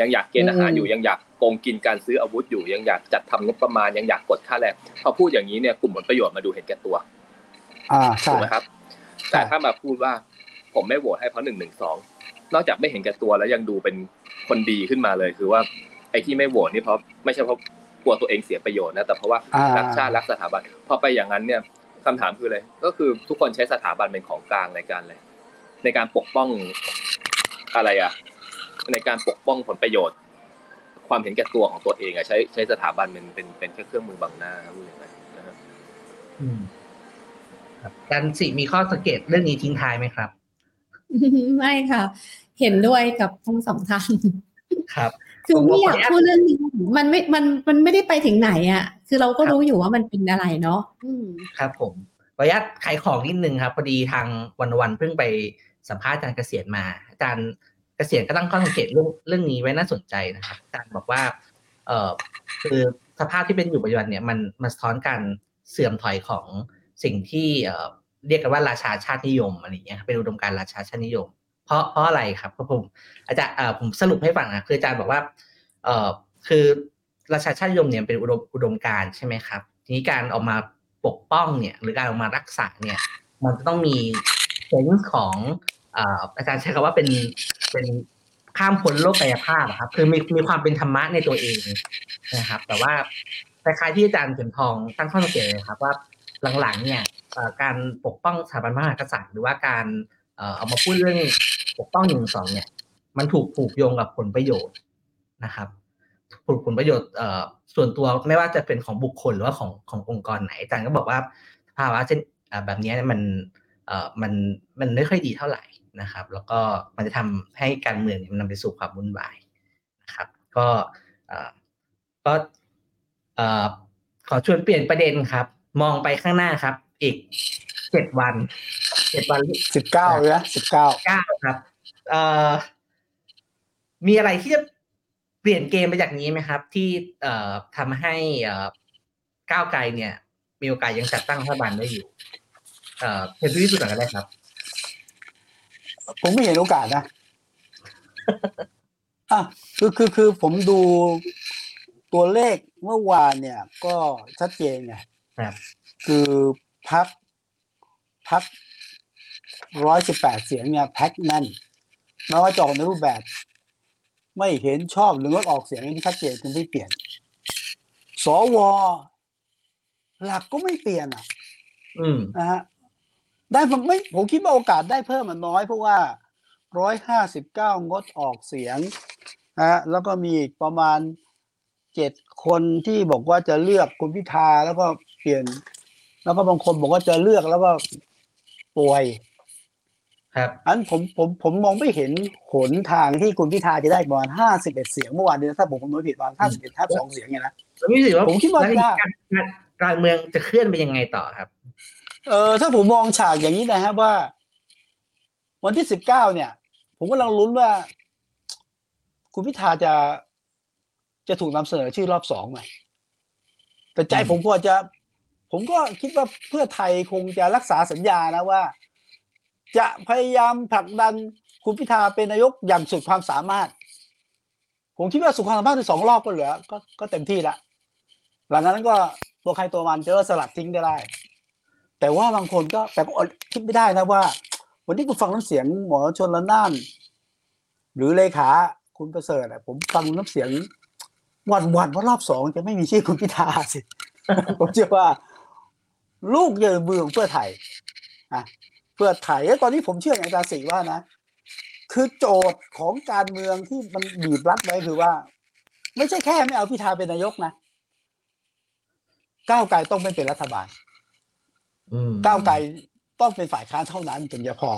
ยังอยากเกณฑ์ทหารอยู่ยังอยากโกงกินการซื้ออาวุธอยู่ ยังอยากจัดทำงบประมาณยังอยากกดค่าแรงพอพูดอย่างนี้เนี่ยกลุ่มผลประโยชน์มาดูเห็นแก่ตัว อ่าใช่ถูกไหมครับ แต่ถ้ามาพูดว่า ผมไม่โหวตให้เพราะหนึ่งหนึ่งสองนอกจากไม่เห็นแก่ตัวแล้วยังดูเป็นคนดีขึ้นมาเลย คือว่าไอ้ที่ไม่โหวตนี่เพราะไม่ใช่เพราะกลัวตัวเองเสียประโยชน์นะแต่เพราะว่าอ่ารักชาติรักสถาบันพอไปอย่างนั้นเนี่ยคำถามคืออะไรก็คือทุกคนใช้สถาบันเป็นของกลางในการอะไรในการปกป้องอะไรอะในการปกป้องผลประโยชน์ ความเห็นแก่ตัวของตัวเองอะใช้ใช้สถาบันเป็นเป็นเป็นแค่เครื่องมือบังหน้าพูดอย่างนั้นนะครับอืมครับอาจารย์สิมีข้อสังเกตเรื่องนี้ทิ้งท้ายไหมครับ ไม่ค่ะ เห็นด้วยกับทั้งสองท่านครับคือไม่อยากผมว่าพูดเรื่องนี้มันไม่ มัน มันไม่ได้ไปถึงไหนอะ คือเราก็รู้อยู่ว่ามันเป็นอะไรเนาะอืมครับผมขออนุญาตขายของนิดนึงครับ พอดีทางวันวันๆเพิ่งไปสัมภาษณ์อาจารย์เกษียณมา อาจารย์เกษียณก็ตั้งข้อสังเกตเรื่องเรื่องนี้ไว้น่าสนใจนะครับอาจารย์บอกว่า เออคือสภาพที่เป็นอยู่ปัจจุบันเนี่ยมันมันสะท้อนการเสื่อมถอยของสิ่งที่เอ่อ เรียกกันว่าราชาชาตินิยมอะไรอย่างเงี้ยครับเป็นอุดมการราชาชาตินิยม เพราะเพราะอะไรครับเพราะผมอาจารย์เอ่อผมสรุปให้ฟังนะคืออาจารย์บอกว่าเอ่อคือราชาชาตินิยมเนี่ยเป็นอุดมอุดมการใช่ไหมครับทีนี้การออกมาปกป้องเนี่ยหรือการออกมารักษาเนี่ยมันจะต้องมีเซนส์ของเอ่ออาจารย์ใช้คำว่าเป็นเป็นข้ามพ้นโลกกายภาพครับคือมีมีความเป็นธรรมะในตัวเองนะครับ แต่ว่าคล้ายๆที่อาจารย์เข็มทองตั้งข้อสังเกตเลยครับว่าหลังๆเนี่ย การปกป้องสถาบันพระมหากษัตริย์หรือว่าการเอามาพูดเรื่องปกป้องหนึ่งสองเนี่ย มันถูกผูกโยงกับผลประโยชน์นะครับผลผลประโยชน์เส่วนตัวไม่ว่าจะเป็นของบุคคลหรือว่าของขององค์กรไหนอาจารย์ก็บอกว่าภาวะเช่นแบบนี้มันมันมันไม่ค่อยดีเท่าไหร่นะครับ แล้วก็มันจะทำให้การเมืองมันนำไปสู่ความวุ่นวายนะครับ ก็ก็ขอชวนเปลี่ยนประเด็นครับ มองไปข้างหน้าครับ อีกเจ็ดวันเจ็ดวันสิบเก้าเลยนะสิบเก้าเก้าครับเอ่อมีอะไรที่จะเปลี่ยนเกมไปจากนี้ไหมครับ ที่เอ่อทำให้เอ่อก้าวไกลเนี่ย มีโอกาสยังจัดตั้งรัฐบาลได้อยู่ เอ่อเห็นที่สุดกันได้ครับ ผมไม่เห็นโอกาสนะอะคือคือคือผมดูตัวเลขเมื่อวานเนี่ย ก็ชัดเจนไงครับคือ พักพักร้อยสิบแปดเสียงเนี่ยแพ็คแน่นแม้ว่าจะออกในรูปแบบ ไม่เห็นชอบหรืองดออกเสียงอันนี้ชัดเจนคือไม่เปลี่ยน สวหลักก็ไม่เปลี่ยนอะอืมนะฮะได้ผมไม่ผมคิดว่าโอกาสได้เพิ่มมันน้อยเพราะว่าร้อยห้าสิบเก้างดออกเสียงนะฮะแล้วก็มีอีกประมาณเจ็ดคนที่บอกว่าจะเลือกคุณพิธาแล้วก็เปลี่ยน แล้วก็บางคนบอกว่าจะเลือกแล้วก็ป่วย ครับอันผมผมผมมองไม่เห็นหนทางที่คุณพิธาจะได้ประมาณห้าสิบเอ็ดเสียงเมื่อวานนี้ถ้าผมคำนวณผิดประมาณห้าสิบเอ็ดห้าสองเสียงไงนะแล้วมีรู้สึกว่าผมคิดว่าแล้วยากการการการเมืองจะเคลื่อนไปยังไงต่อครับ เออถ้าผมมองฉากอย่างนี้นะฮะว่า วันที่สิบเก้าเนี่ย ผมกำลังลุ้นว่า คุณพิธาจะจะถูกนำเสนอชื่อรอบสองไหมแต่ใจอืมผมก็จะ ผมก็คิดว่าเพื่อไทยคงจะรักษาสัญญานะว่า จะพยายามผลักดันคุณพิธาเป็นนายกอย่างสุดความสามารถ ผมคิดว่าสุดความสามารถในสองรอบก็เหลือ ก็ก็เต็มที่ละหลังจากนั้นก็ตัวใครตัวมันจะสลัดทิ้งได้ แต่ว่าบางคนก็แต่ก็อดคิดไม่ได้นะว่า วันนี้กูฟังน้ำเสียงหมอชนละนาน หรือเลขาคุณประเสริฐผมฟังน้ำเสียงหวันวันว่ารอบสองจะไม่มีชื่อคุณพิธาสิผมเชื่อว่า ลูกเยินมือของเพื่อไทยอะเพื่อไทยแล้วตอนนี้ผมเชื่อในอาจารย์ศรีว่านะ คือโจทย์ของการเมืองที่มันบีบรัดไว้คือว่า ไม่ใช่แค่ไม่เอาพิธาเป็นนายกนะก้าวไกลต้องไม่เป็นรัฐบาลอืมก้าวไกลต้องเป็นฝ่ายค้านเท่านั้นถึงจะพอ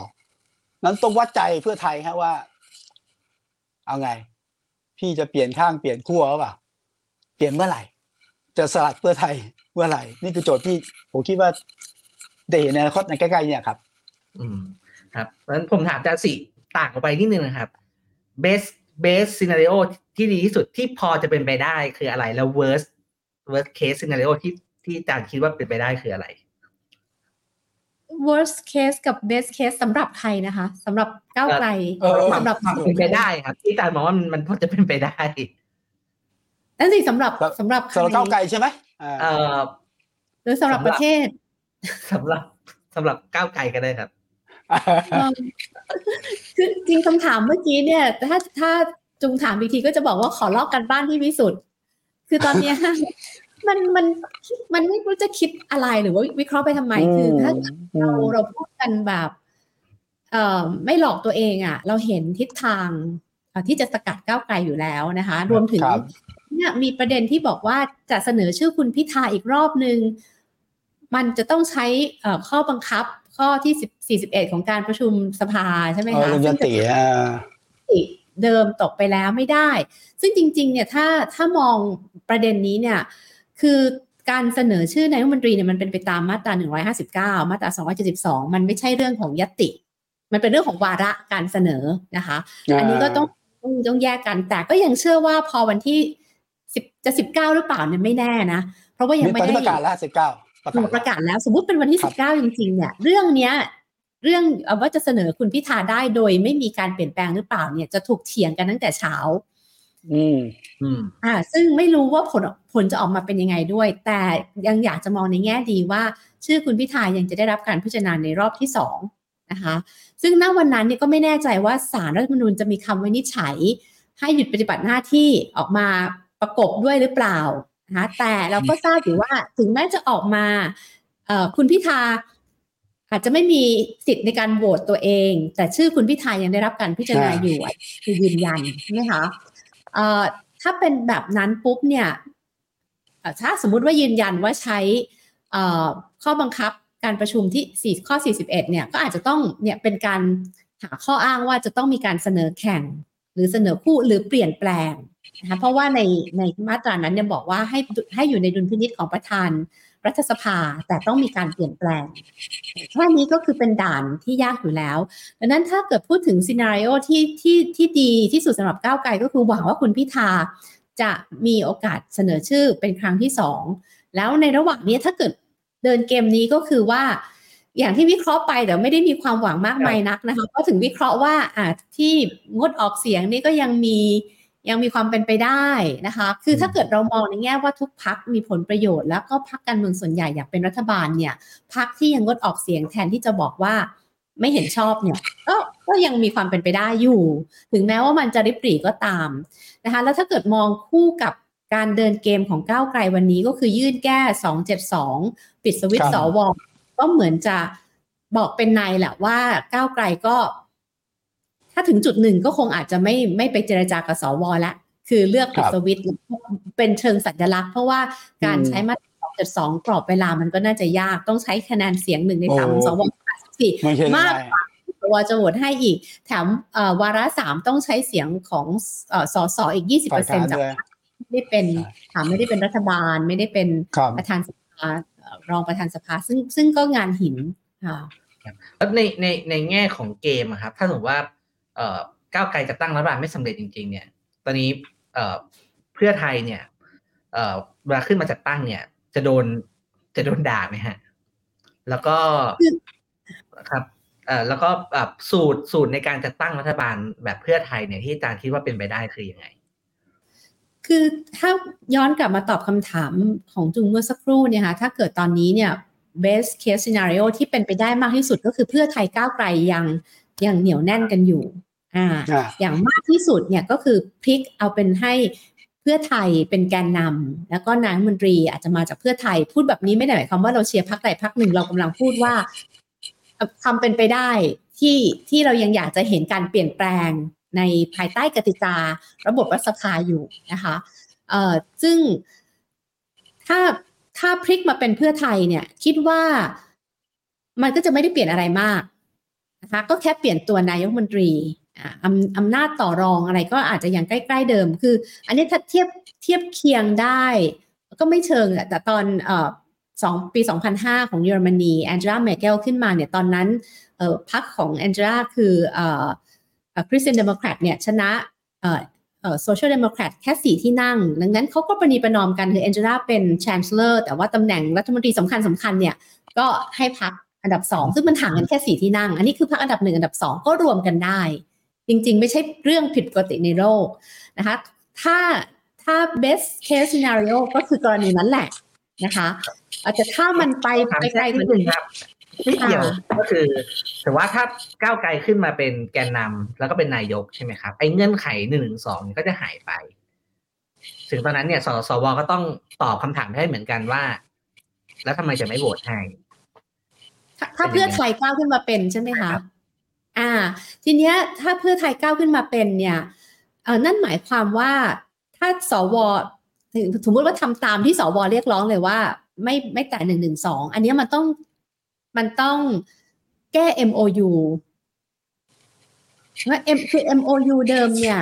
นั้นต้องวัดใจเพื่อไทยฮะว่า เอาไง พี่จะเปลี่ยนข้างเปลี่ยนขั้วหรือเปล่า เปลี่ยนเมื่อไหร่ จะสลัดเพื่อไทย เมื่อไหร่นี่คือโจทย์ที่ผมคิดว่าได้เห็นในอนาคตในใกล้ๆเนี่ยครับ อืมครับเพราะฉะนั้นผมถามอาจารย์สิต่างออกไปนิดนึงนะครับ best best scenario ที่ดีที่สุดที่พอจะเป็นไปได้คืออะไร แล้ว worst worst case scenario ที่ที่อาจารย์คิดว่าเป็นไปได้คืออะไร worst case กับ best case สำหรับใครนะคะสำหรับก้าวไกลเออสำหรับความเป็นไปได้ครับ ที่อาจารย์มองว่ามันมันพอจะเป็นไปได้นั่นสิสำหรับครับสำหรับใครสำหรับก้าวไกลใช่ไหมอ่าเอ่อ หรือสำหรับประเทศสำหรับสำหรับก้าวไกลก็ได้ครับเอิ่มคือจริงคำถามเมื่อกี้เนี่ย ถ้าถ้าจุงถามอีกทีก็จะบอกว่าขอลอกกันบ้านที่วิสุทธ์คือตอนเนี้ยมันมันมันไม่รู้จะคิดอะไรหรือว่าวิเคราะห์ไปทำไมคือถ้าเราเราพูดกันแบบ เอ่อไม่หลอกตัวเองอะ่ะ เราเห็นทิศทางเอ่อที่จะสกัดก้าวไกลอยู่แล้วนะคะ รวมถึงครับ เนี่ยมีประเด็นที่บอกว่าจะเสนอชื่อคุณพิธาอีกรอบหนึ่งมันจะต้องใช้เอ่อข้อบังคับข้อที่ 41 ของการประชุมสภาใช่ไหมเออคะลงยันติอ่าติเดิมตกไปแล้วไม่ได้ ซึ่งจริงๆเนี่ยถ้าถ้ามองประเด็นนี้เนี่ยคือการเสนอชื่อนายกรัฐมนตรีเนี่ยมันเป็นไปตามมาตรา 159 มาตรา 272 มันไม่ใช่เรื่องของยติ มันเป็นเรื่องของวาระการเสนอนะคะ อันนี้ก็ต้องต้องต้องแยกกันแต่ก็ยังเชื่อว่าพอวันที่ สิบจะสิบเก้าหรือเปล่าเนี่ยไม่แน่นะ เพราะว่ายังไม่ตอนได้นี้ประกาศแล้วสิบเก้าประกาศประกาศแล้ว สมมติเป็นวันที่ครัสิบบเก้าจริงๆ เนี่ย เรื่องเนี้ย เรื่องเอาว่าจะเสนอคุณพิธาได้โดยไม่มีการเปลี่ยนแปลงหรือเปล่าเนี่ยจะถูกเถียงกันตั้งแต่เช้าอืมอืมอ่า ซึ่งไม่รู้ว่าผลผลจะออกมาเป็นยังไงด้วย แต่ยังอยากจะมองในแง่ดีว่า ชื่อคุณพิธายังจะได้รับการพิจารณาในรอบที่สองนะคะซึ่งณวันนั้นเนี่ยก็ไม่แน่ใจว่าสารรัฐธรรมนูญจะมีคำวินิจฉัย ให้หยุดปฏิบัติหน้าที่ออกมา ประกบด้วยหรือเปล่านะคะแต่เราก็ทราบอยู่ว่าถึงแม้จะออกมาเอ่อคุณพิธาอาจจะไม่มีสิทธิ์ในการโหวตตัวเอง แต่ชื่อคุณพิธายังได้รับการพิจารณาอ่าอยู่อะคือยืนยันใช่ไหมคะเอ่อถ้าเป็นแบบนั้นปุ๊บเนี่ยเอ่อถ้าสมมุติว่ายืนยันว่าใช้เอ่อข้อบังคับการประชุมที่ 4 ข้อ 41 เนี่ยก็อาจจะต้องเนี่ยเป็นการหาข้ออ้างว่าจะต้องมีการเสนอแข่ง หรือเสนอคู่หรือเปลี่ยนแปลง นะเพราะว่าในในมาตรานั้นเนี่ยบอกว่าให้ให้อยู่ในดุลพินิจของประธานรัฐสภาแต่ต้องมีการเปลี่ยนแปลงแค่นี้ก็คือเป็นด่านที่ยากอยู่แล้วดังนั้นถ้าเกิดพูดถึงซีนารีโอที่ที่ที่ดีที่สุดสำหรับก้าวไกลก็คือหวังว่าคุณพิธาจะมีโอกาสเสนอชื่อเป็นครั้งที่สองแล้วในระหว่างนี้ถ้าเกิดเดินเกมนี้ก็คือว่า อย่างที่วิเคราะห์ไปแต่ไม่ได้มีความหวังมากมายนักนะคะก็ถึงวิเคราะห์ว่าอ่าที่งดออกเสียงนี่ก็ยังมี ยังมีความเป็นไปได้นะคะ คือถ้าเกิดเรามองในแง่ว่าทุกพักมีผลประโยชน์ แล้วก็พักการเมืองส่วนใหญ่อยากเป็นรัฐบาลเนี่ยพักที่ยังงดออกเสียงแทนที่จะบอกว่าไม่เห็นชอบเนี่ยก็ก็ยังมีความเป็นไปได้อยู่ ถึงแม้ว่ามันจะริบหรี่ก็ตามนะคะ แล้วถ้าเกิดมองคู่กับการเดินเกมของก้าวไกลวันนี้ก็คือยื่นแก้ 272 ปิดสวิตช์ครัสบวก็เหมือนจะบอกเป็นในแหละว่าก้าวไกลก็ถ้าถึงจุดหนึ่งก็คงอาจจะไม่ไม่ไปเจรจากับสวแล้วคือเลือกปิดสวิตช์เป็นเชิงสัญลักษณ์ เพราะว่าการใช้มาตรา272กรอบเวลามันก็น่าจะยากต้องใช้คะแนนเสียงหนึ่งในสามของสวสี่ไม่ใช่มากง่ายกว่าที่สวจะโหวตให้อีก แถมเอ่อวาระสามต้องใช้เสียงของเอ่อสสอีก 20%ฝ่ายค้านจากด้วยพรรคไม่ได้เป็นใช่ถามไม่ได้เป็นรัฐบาลไม่ได้เป็นครับประธานสภาเอ่อรองประธานสภา ซึ่งซึ่งก็งานหินค่ะแล้วในในในแง่ของเกมอะครับ ถ้าสมมติว่าเอ่อ ก้าวไกลจะตั้งรัฐบาลไม่สำเร็จจริง ๆ เนี่ย ตอนนี้เพื่อไทยเนี่ยเวลาขึ้นมาจัดตั้งเนี่ย จะโดนจะโดนด่าไหมฮะ แล้วก็ครับเอ่อแล้วก็แบบสูตรสูตรในการจัดตั้งรัฐบาลแบบเพื่อไทยเนี่ยที่อาจารย์คิดว่าเป็นไปได้คือยังไง คือถ้าย้อนกลับมาตอบคำถามของจุงเมื่อสักครู่เนี่ยค่ะถ้าเกิดตอนนี้เนี่ย best case scenario ที่เป็นไปได้มากที่สุดก็คือเพื่อไทยก้าวไกลยังยังเหนียวแน่นกันอยู่ อ่าอ่าอย่างมากที่สุดเนี่ยก็คือพลิกเอาเป็นให้เพื่อไทยเป็นแกนนำแล้วก็นายกรัฐมนตรีอาจจะมาจากเพื่อไทยพูดแบบนี้ไม่ได้หมายความว่าเราเชียร์พรรคใดพรรคหนึ่งเรากำลังพูดว่าเอ่อความเป็นไปได้ที่ที่เรายังอยากจะเห็นการเปลี่ยนแปลงในภายใต้กติการะบบรัฐสภาอยู่นะคะเอ่อซึ่งถ้าถ้าพลิกมาเป็นเพื่อไทยเนี่ย คิดว่ามันก็จะไม่ได้เปลี่ยนอะไรมากนะคะก็แค่เปลี่ยนตัวนายกรัฐมนตรี อำอำนาจต่อรองอะไรก็อาจจะยังใกล้ ๆ เดิม คือ อันนี้ถ้าเทียบเทียบเคียงได้ ก็ไม่เชิงอะแต่ตอนสองปี 2005 ของเยอรมนี Angela Merkel ขึ้นมาเนี่ยตอนนั้นพรรคของ Angela คือ Christian Democrat เนี่ยชนะ Social Democrat แค่สี่ที่นั่ง ดังนั้นเขาก็ประนีประนอมกันคือ Angela เป็นช a นเลอร์แต่ว่าตำแหน่งรัฐมนตรีสำคัญสำคัญเนี่ยก็ให้พักอันดับสองซึ่งมันห่างกันแค่สี่ที่นั่ง อันนี้คือพักอันดับหนึ่งอันดับสองก็รวมกันได้ จริงๆ ไม่ใช่เรื่องผิดปกติในโลกนะคะถ้าถ้า best case scenario ก็คือกรณีนั้นแหละนะคะอาจจะถ้ามันไปถามไปแค่ไกลกนิว่าดนึงนี้ครับไม่เกี่ยวอ่าก็คือถือว่าถ้าก้าวไกลขึ้นมาเป็นแกนนำแล้วก็เป็นนายกใช่ไหมครับไอ้เงื่อนไขหนึ่งหนึ่งสองก็จะหายไป ถึงตอนนั้นเนี่ยสสวก็ต้องตอบคำถามให้เหมือนกันว่า แล้วทำไมจะไม่โหวตให้ถ้าถ้าเพื่อไทยก้าวขึ้นมาเป็นใช่ไหมคะ อ่า ทีเนี้ยถ้าเพื่อไทยก้าวขึ้นมาเป็นเนี่ยเออนั่นหมายความว่าถ้าสวสมมติว่าทำตามที่สวเรียกร้องเลยว่า ไม่ไม่แต่หนึ่งหนึ่งสองอันเนี้ยมันต้องมันต้องแก้ MOU ว่า M คือ MOU เดิมเนี่ย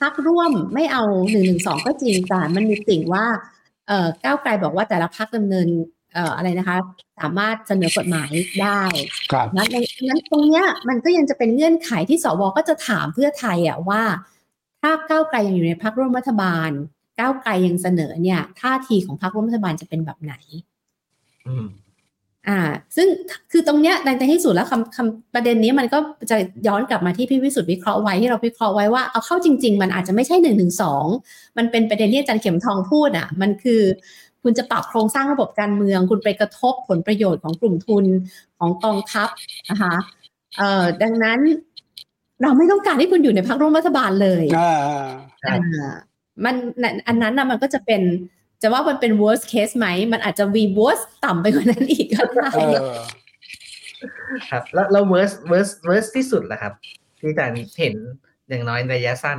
พักร่วมไม่เอาหนึ่งหนึ่งสองก็จริงแต่มันมีติ่งว่า เอ่อก้าวไกลบอกว่าแต่ละพักดำเนิน เอ่ออะไรนะคะ สามารถเสนอกฎหมายได้ครับนะดังนั้นตรงเนี้ยมันก็ยังจะเป็นเงื่อนไขที่สวก็จะถามเพื่อไทยอะว่า ถ้าก้าวไกลยังอยู่ในพักร่วมรัฐบาล ก้าวไกลยังเสนอเนี่ยท่าทีของพักร่วมรัฐบาลจะเป็นแบบไหนอืมอ่า ซึ่งคือตรงเนี้ยในที่สุดแล้วคำคำประเด็นนี้มันก็จะย้อนกลับมาที่พี่วิสุทธ์วิเคราะห์ไว้ที่เราวิเคราะห์ไว้ว่าเอาเข้าจริง ๆ มันอาจจะไม่ใช่หนึ่งถึงสองมันเป็นประเด็นที่อาจารย์เข็มทองพูดอะ มันคือ คุณจะปรับโครงสร้างระบบการเมือง คุณไปกระทบผลประโยชน์ของกลุ่มทุนของกองทัพนะคะเอ่อดังนั้น เราไม่ต้องการให้คุณอยู่ในพักร่วมรัฐบาลเลยอ่าครับอ่ามันอันนั้นนะมันก็จะเป็นจะว่ามันเป็น worst case ไหม มันอาจจะ v worst ต่ำไปกว่านั้นอีกก็ได้เออครับ แล้วแล้ว worst worst worst ที่สุดล่ะครับ ที่อาจารย์เห็นอย่างน้อยในระยะสั้น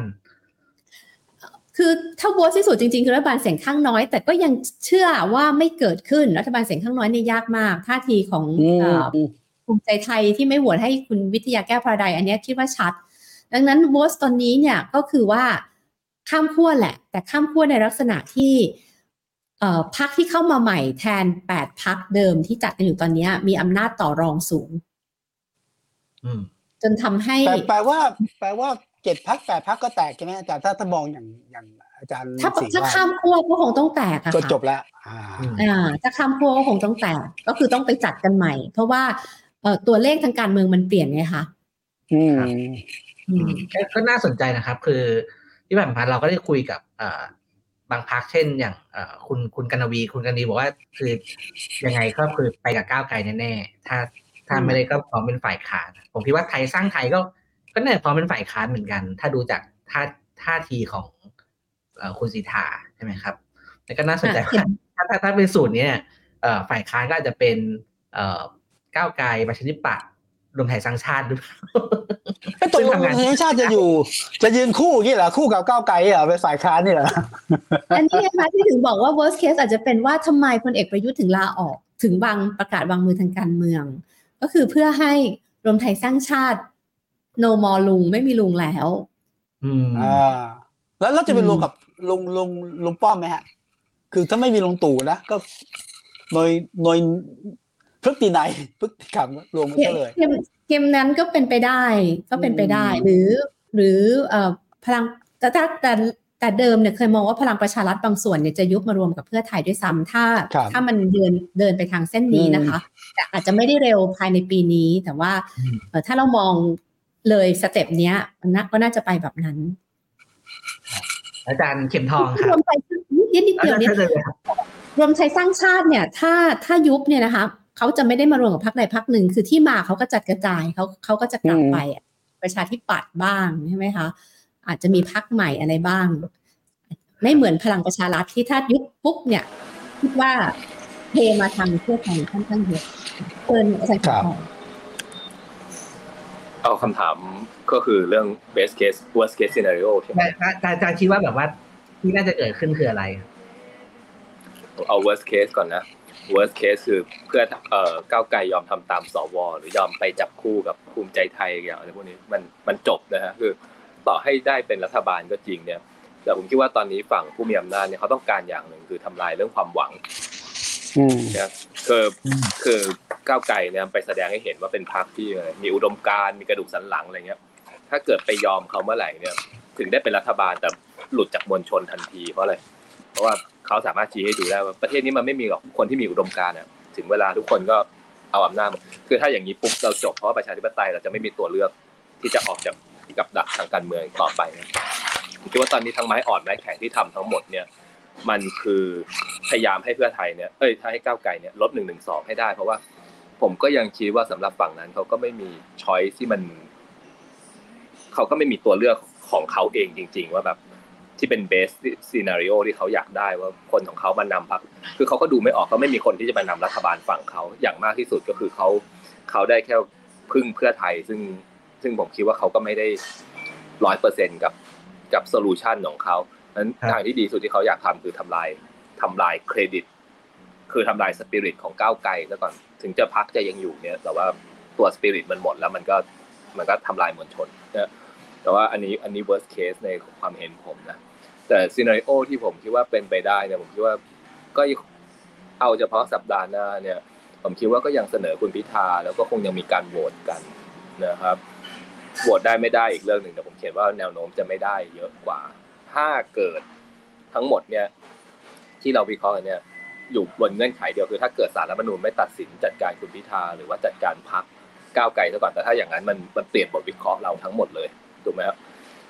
คือถ้า worst ที่สุดจริงๆคือรัฐบาลเสียงข้างน้อย แต่ก็ยังเชื่อว่าไม่เกิดขึ้นรัฐบาลเสียงข้างน้อยเนี่ยยากมากท่าทีของอืมเอ่อภูมิใจไทยที่ไม่โหวตให้คุณวิทยาแก้วภราดัยอันเนี้ยคิดว่าชัด ดังนั้น worst ตอนนี้เนี่ยก็คือว่าข้ามขั้วแหละ แต่ข้ามขั้วในลักษณะที่เอ่อพักที่เข้ามาใหม่แทนแปดพักเดิมที่จัดกันอยู่ตอนเนี้ยมีอำนาจต่อรองสูงอืมจนทำให้แปลแปลว่า แปลว่า เจ็ดพักแปดพักก็แตกใช่ไหมอาจารย์ถ้าถ้ามองอย่างอย่างอาจารย์ถ้าศรีถ้าว่าข้ามขั้วก็คงต้องแตกอะก็ค่ะจบแล้วอ่าอืมอ่าถ้าข้ามขั้วก็คงต้องแตกก็คือต้องไปจัดกันใหม่ เพราะว่าเอ่อตัวเลขทางการเมืองมันเปลี่ยนไงคะอืมครับอืมก็ก็น่าสนใจนะครับ คือที่ผ่านๆเราก็ได้คุยกับเอ่อบางพักเช่นอย่างเอ่อคุณคุณกนวีคุณกนวีบอกว่าคือยังไงก็คือไปกับก้าวไกลแน่ๆถ้าถ้าไม่ได้ก็พร้อมเป็นฝ่ายค้านผมคิดว่าไทยสร้างไทยก็ ก็น่าจะพร้อมเป็นฝ่ายค้านเหมือนกัน ถ้าดูจากท่าท่าทีของเอ่อคุณสีทาใช่ไหมครับแล้วก็น่าสนใจอะเห็ว่านถ้าถ้าถ้าเป็นสูตรเนี้ยเอ่อฝ่ายค้านก็อาจจะเป็นเอ่อก้าวไกลประชาธิปัตย์รวมไทยสร้างชาติด้วยไอ้ตกลงประชาชาติจะอยู่ จะยืนคู่อย่างนี้เหรอคู่กับก้าวไกลเหรอเป็นฝ่ายค้านนี่เหรออันนี้นะคะที่ถึงบอกว่า worst case อาจจะเป็นว่าทำไมพลเอกประยุทธ์ถึงลาออก ถึงวางประกาศวางมือทางการเมือง ก็คือเพื่อให้รวมไทยสร้างชาติ no more ลุงไม่มีลุงแล้ว อืมอ่าแล้วเราจะไปอืมรวมกับลุงลุงลุงป้อมไหมฮะ คือถ้าไม่มีลุงตู่นะก็โดยโดยพฤตินัยพฤติกรรมรวมกันเกซะมเลยเกมเกมนั้นก็เป็นไปได้ ก็เป็นไปได้อืมหรือ หรือเอ่อพลังแต่แต่แต่แต่เดิมเนี่ยเคยมองว่าพลังประชารัฐบางส่วนเนี่ยจะยุบมารวมกับเพื่อไทยด้วยซ้ำถ้าครับถ้ามันเดินเดินไปทางเส้นนี้นะคะ แต่อาจจะไม่ได้เร็วภายในปีนี้ แต่ว่าอืมเอ่อถ้าเรามอง เลยสเต็ปเนี้ยมันน่าก็น่าจะไปแบบนั้น อาจารย์เข็มทองครรับวมไทยนิดนิดนิดเดียวอานิดจารย์เลยครับรวมไทยสร้างชาติเนี่ย ถ้าถ้ายุบเนี่ยนะคะเขาจะไม่ได้มารวมกับพรรคใดพรรคหนึ่งคือที่มาเขาก็จัดกระจายเขาเขาก็จะกลับอืมไปอะประชาธิปัตย์บ้างใช่ไหมคะ อาจจะมีพรรคใหม่อะไรบ้าง ไม่เหมือนพลังประชารัฐที่ถ้ายุบปุ๊บเนี่ยคิดว่าเทมาทางเพื่อไทยค่อนข้างเยอะเกินอาจารย์ครับขอ เอาคำถามก็คือเรื่อง best case worst case scenario ใช่ไหมแต่อาจารย์อาจารย์คิดว่าแบบว่าที่น่าจะเกิดขึ้นคืออะไรครับเอา worst case ก่อนนะ worst case คือเพื่อเอ่อก้าวไกลยอมทำตามสวหรือยอมไปจับคู่กับภูมิใจไทยอย่างอะไรพวกนี้มันมันจบนะฮะคือต่อให้ได้เป็นรัฐบาลก็จริงเนี่ยแต่ผมคิดว่าตอนนี้ฝั่งผู้มีอำนาจเนี่ยเขาต้องการอย่างหนึ่งคือทำลายเรื่องความหวังอืมนะคือคือ ก้าวไกลเนี่ยไปแสดงให้เห็นว่าเป็นพรรคที่มีอุดมการณ์มีกระดูกสันหลังอะไรเงี้ย ถ้าเกิดไปยอมเขาเมื่อไหร่เนี่ย ถึงได้เป็นรัฐบาลแต่หลุดจากมวลชนทันทีเพราะอะไรเพราะว่าเขาสามารถชี้ให้ดูได้ว่าประเทศนี้มันไม่มีหรอกคนที่มีอุดมการณ์อะถึงเวลาทุกคนก็เอาอำนาจคือถ้าอย่างนี้ปุ๊บเราจบเพราะว่าประชาธิปไตยเราจะไม่มีตัวเลือกที่จะออกจากกับดักทางการเมืองต่อไปคิดว่าตอนนี้ทั้งไม้อ่อนไม้แข็งที่ทำทั้งหมดเนี่ยมันคือพยายามให้เพื่อไทยเนี่ย เอ้ยถ้าให้ก้าวไกลเนี่ยลดหนึ่งหนึ่งสองให้ได้เพราะว่า ผมก็ยังคิดว่าสำหรับฝั่งนั้นเขาก็ไม่มี choice ที่มันเขาก็ไม่มีตัวเลือกของเขาเองจริง ๆ ว่าแบบที่เป็น best scenario ที่เขาอยากได้ว่าคนของเขามานำพรรคคือเขาก็ดูไม่ออกเขาไม่มีคนที่จะมานำรัฐบาลฝั่งเขาอย่างมากที่สุดก็คือเขาเขาได้แค่พึ่งเพื่อไทย ซึ่งซึ่งผมคิดว่าเขาก็ไม่ได้ร้อยเปอร์เซ็นต์กับกับ solution ของเขานั้นครับทางที่ดีสุดที่เขาอยากทำคือทำลายทำลายเครดิต คือทำลายสปิริตของก้าวไกลซะก่อน ถึงจะพักจะยังอยู่เนี่ยแต่ว่าตัวสปิริตมันหมดแล้วมันก็มันก็ทำลายมวลชนนะแต่ว่าอันนี้อันนี้ worst case ในความเห็นผมนะแต่ซีนารีโอที่ผมคิดว่าเป็นไปได้เนี่ยผมคิดว่าก็เอาเฉพาะสัปดาห์หน้าเนี่ย ผมคิดว่าก็ยังเสนอคุณพิธาแล้วก็คงยังมีการโหวตกันนะครับโหวตได้ไม่ได้อีกเรื่องหนึ่งแต่ผมเขียนว่าแนวโน้มจะไม่ได้เยอะกว่า ถ้าเกิดทั้งหมดเนี่ย ที่เราวิเคราะห์เนี่ย อยู่บนเงื่อนไขเดียวคือถ้าเกิดสารรัฐมนูญไม่ตัดสินจัดการคุณพิธาหรือว่าจัดการพักก้าวไกลซะก่อนแต่ถ้าอย่างนั้นมันมันเปลี่ยนบทวิเคราะห์เราทั้งหมดเลยถูกไหมครับ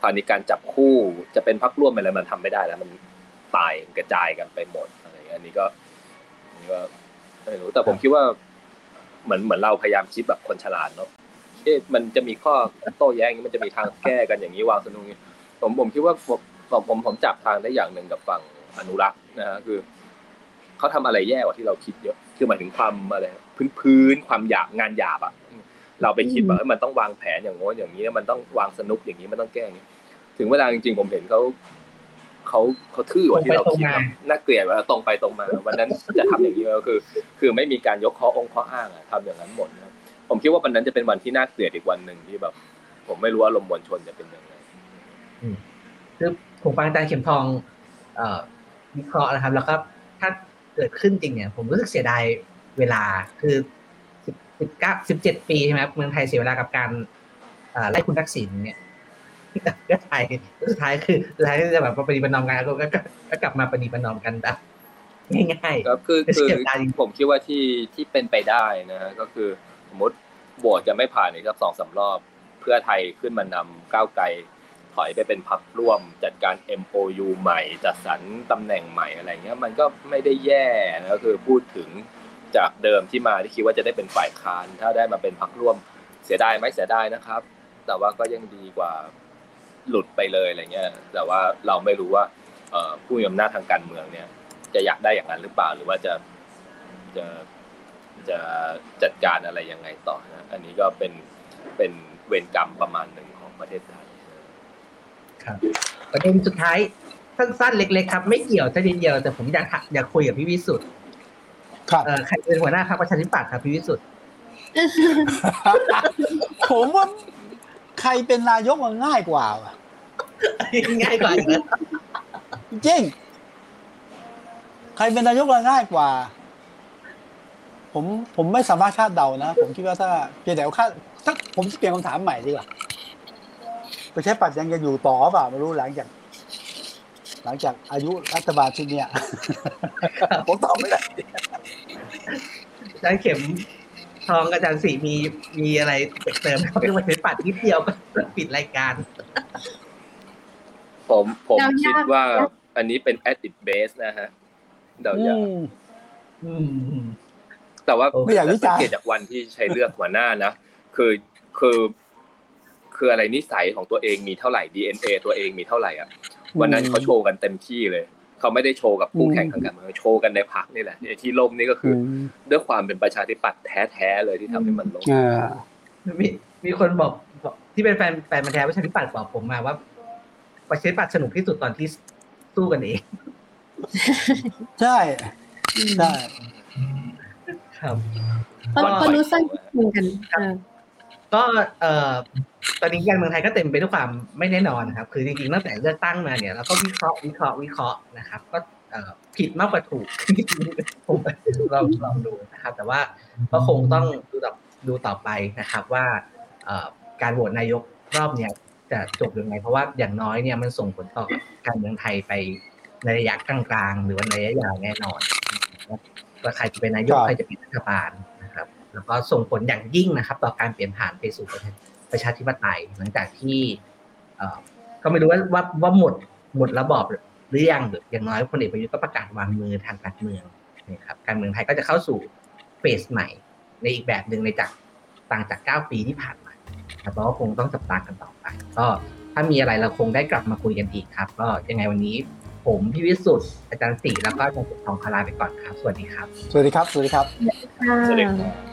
คราวนี้การจับคู่จะเป็นพักร่วมอะไรมันทำไม่ได้แล้ว มันตายกระจายกันไปหมดอะไรอย่างนี้อันนี้ก็อันนี้ก็ไม่รู้แต่ผมคิดว่าเหมือนเหมือนเราพยายามคิดแบบคนฉลาดเนาะเอ๊ะมันจะมีข้อโต้แย้งมันจะมีทางแก้กันอย่างนี้วางสนุกนี้ผมผมคิดว่าผมผมผมผมจับทางได้อย่างหนึ่งกับฝั่งอนุรักษ์นะฮะคือ เขาทำอะไรแย่กว่าที่เราคิดเยอะคือหมายถึงความอะไรพื้นพื้นๆความหยาบงานหยาบอะ เราไปคิดว่าเอ้ยมันต้องวางแผนอย่างโน้นอย่างนี้มันต้องวางสนุกอย่างนี้มันต้องแก้อย่างนี้ถึงเวลาจริงๆผมเห็นเขาเขาเขาทื่อกว่าที่เราคิดอะน่าเกลียดว่าตรงไปตรงมาวันนั้นจะทำอย่างนี้ก็คือ คือไม่มีการยกข้อองค์ข้ออ้างอะทำอย่างนั้นหมดนะผมคิดว่าวันนั้นจะเป็นวันที่น่าเกลียดอีกวันหนึ่งที่แบบ ผมไม่รู้ว่าลมณ์มวลชนจะเป็นยังไงคือผมฟังอาจารย์เข็มทอง เอ่อวิเคราะห์นะครับ แล้วก็ถ้า เกิดขึ้นจริงเนี่ย ผมรู้สึกเสียดายเวลาคือสิบสิบเก้าสิบเจ็ดปีใช่ไหมครับเมืองไทยเสียเวลากับการเอ่อไล่คุณทักษิณเนี่ยก็ไทยสุดท้ายคือสุดท้ายก็จะแบบปฏิบัตินอมกันแล้วก็ก็ก็กลับมาปฏิบัตินอมกันแบบง่ายครับคือเป็นคือเสียดายจริงผมคิดว่าที่ที่เป็นไปได้นะฮะก็คือสมมติโหวตจะไม่ผ่านอีกสักสองสามรอบ เพื่อไทยขึ้นมานำก้าวไกล ถอยไปเป็นพักร่วมจัดการ MOU ใหม่จัดสรรตำแหน่งใหม่อะไรเงี้ยมันก็ไม่ได้แย่นะก็คือพูดถึงจากเดิมที่มาที่คิดว่าจะได้เป็นฝ่ายค้าน ถ้าได้มาเป็นพักร่วมเสียดายไหมเสียดายนะครับ แต่ว่าก็ยังดีกว่าหลุดไปเลยอะไรเงี้ยแต่ว่าเราไม่รู้ว่าผู้มีอำนาจทางการเมืองเนี่ย จะอยากได้อย่างนั้นหรือเปล่าหรือว่าจะจะจะจัดการอะไรยังไงต่อนะอันนี้ก็เป็นเป็นเวรกรรมประมาณหนึ่งของประเทศไทย ครับประเด็นสุดท้ายสั้นๆเล็ก ๆ ครับ ไม่เกี่ยวซะทีเดียวแต่ผมอยากถามอยากคุยกับพี่วิสุทธ์ครับเอ่อใครเป็นหัวหน้าพรรคประชาธิปัตย์ครับพี่วิสุทธ์ผมว่าใครเป็นนายกมันง่ายกว่าว่ะง่ายกว่าอีกนะจริงใครเป็นนายกมันง่ายกว่า ผมผมไม่สามารถคาดเดานะ ผมคิดว่าถ้าเพียงแต่ว่าคาดถ้าผมจะเปลี่ยนคำถามใหม่ดีกว่า ประชาธิปัตย์ยังจะอยู่ต่อเปล่าไม่รู้หลังจาก หลังจากอายุรัฐบาลชุดเนี้ยผมตอบไม่ได้อาจารย์เข็มทองกับอาจารย์สีมีมีอะไรเติมครับเรื่องประชาธิปัตย์นิดเดียวก็ปิดรายการ ผมผมเดายากคิดว่าอันนี้เป็น edit base นะฮะเดายากอืมแต่ว่าไม่อยากวิจารณ์สังเกตจากวันที่ใช้เลือกหัวหน้านะคือคือ คืออะไรนิสัยของตัวเองมีเท่าไหร่ DNA ตัวเองมีเท่าไหร่อะวันนั้นเขาโชว์กันเต็มที่เลยเขาไม่ได้โชว์กับคู่แข่งทางการเมืองโชว์กันในพักนี่แหละไอ้ที่ล่มนี่ก็คืออด้วยความเป็นประชาธิปัตย์แท้ๆเลยที่ทำให้มันล่มอ่ามีมีคนบอกบอกที่เป็นแฟนแฟนมาแท้ประชาธิปัตย์บอกผมมาว่าประชาธิปัตย์สนุกที่สุดตอนที่สู้กันเองใช่ใช่ครับเพราะเพราะรู้สั้นเหมือนกันเออ ก็เอ่อตอนนี้การเมืองไทยก็เต็มไปด้วยความไม่แน่นอนนะครับ คือจริงๆตั้งแต่เลือกตั้งมาเนี่ยเราก็วิเคราะห์วิเคราะห์วิเคราะห์นะครับ ก็เอ่อผิดมากกว่าถูกผมลองลองดูนะครับ แต่ว่าก็คงต้องดูต่อดูต่อไปนะครับว่าเอ่อการโหวตนายกรอบเนี้ยจะจบยังไงเพราะว่าอย่างน้อยเนี่ยมันส่งผลต่อการเมืองไทยไปในระยะกลางๆ หรือว่าในระยะยาวแน่นอนนะครับว่าใครจะเป็นนายกใครจะเป็นรัฐบาลนะครับ แล้วก็ส่งผลอย่างยิ่งนะครับ ต่อการเปลี่ยนผ่านไปสู่ประชาประชาธิปไตย หลังจากที่เอ่อก็ไม่รู้ว่าว่าว่าหมดหมดระบอบหรือยังหรืออย่างน้อยพลเอกประยุทธ์ก็ประกาศวางมือทางการเมืองนะครับการเมืองไทยก็จะเข้าสู่เฟสใหม่ ในอีกแบบหนึ่งในจากต่างจาก 9 ปีที่ผ่านมาครับแล้วก็คงต้องจับตากันต่อไป ก็ถ้ามีอะไรเราคงได้กลับมาคุยกันอีกครับ ก็ยังไงวันนี้ผมพี่วิสุทธ์อาจารย์ศรีแล้วก็อาจารย์สุทองคาราไปก่อนครับ สวัสดีครับ สวัสดีครับ สวัสดีครับค่ะสวัสดีครับ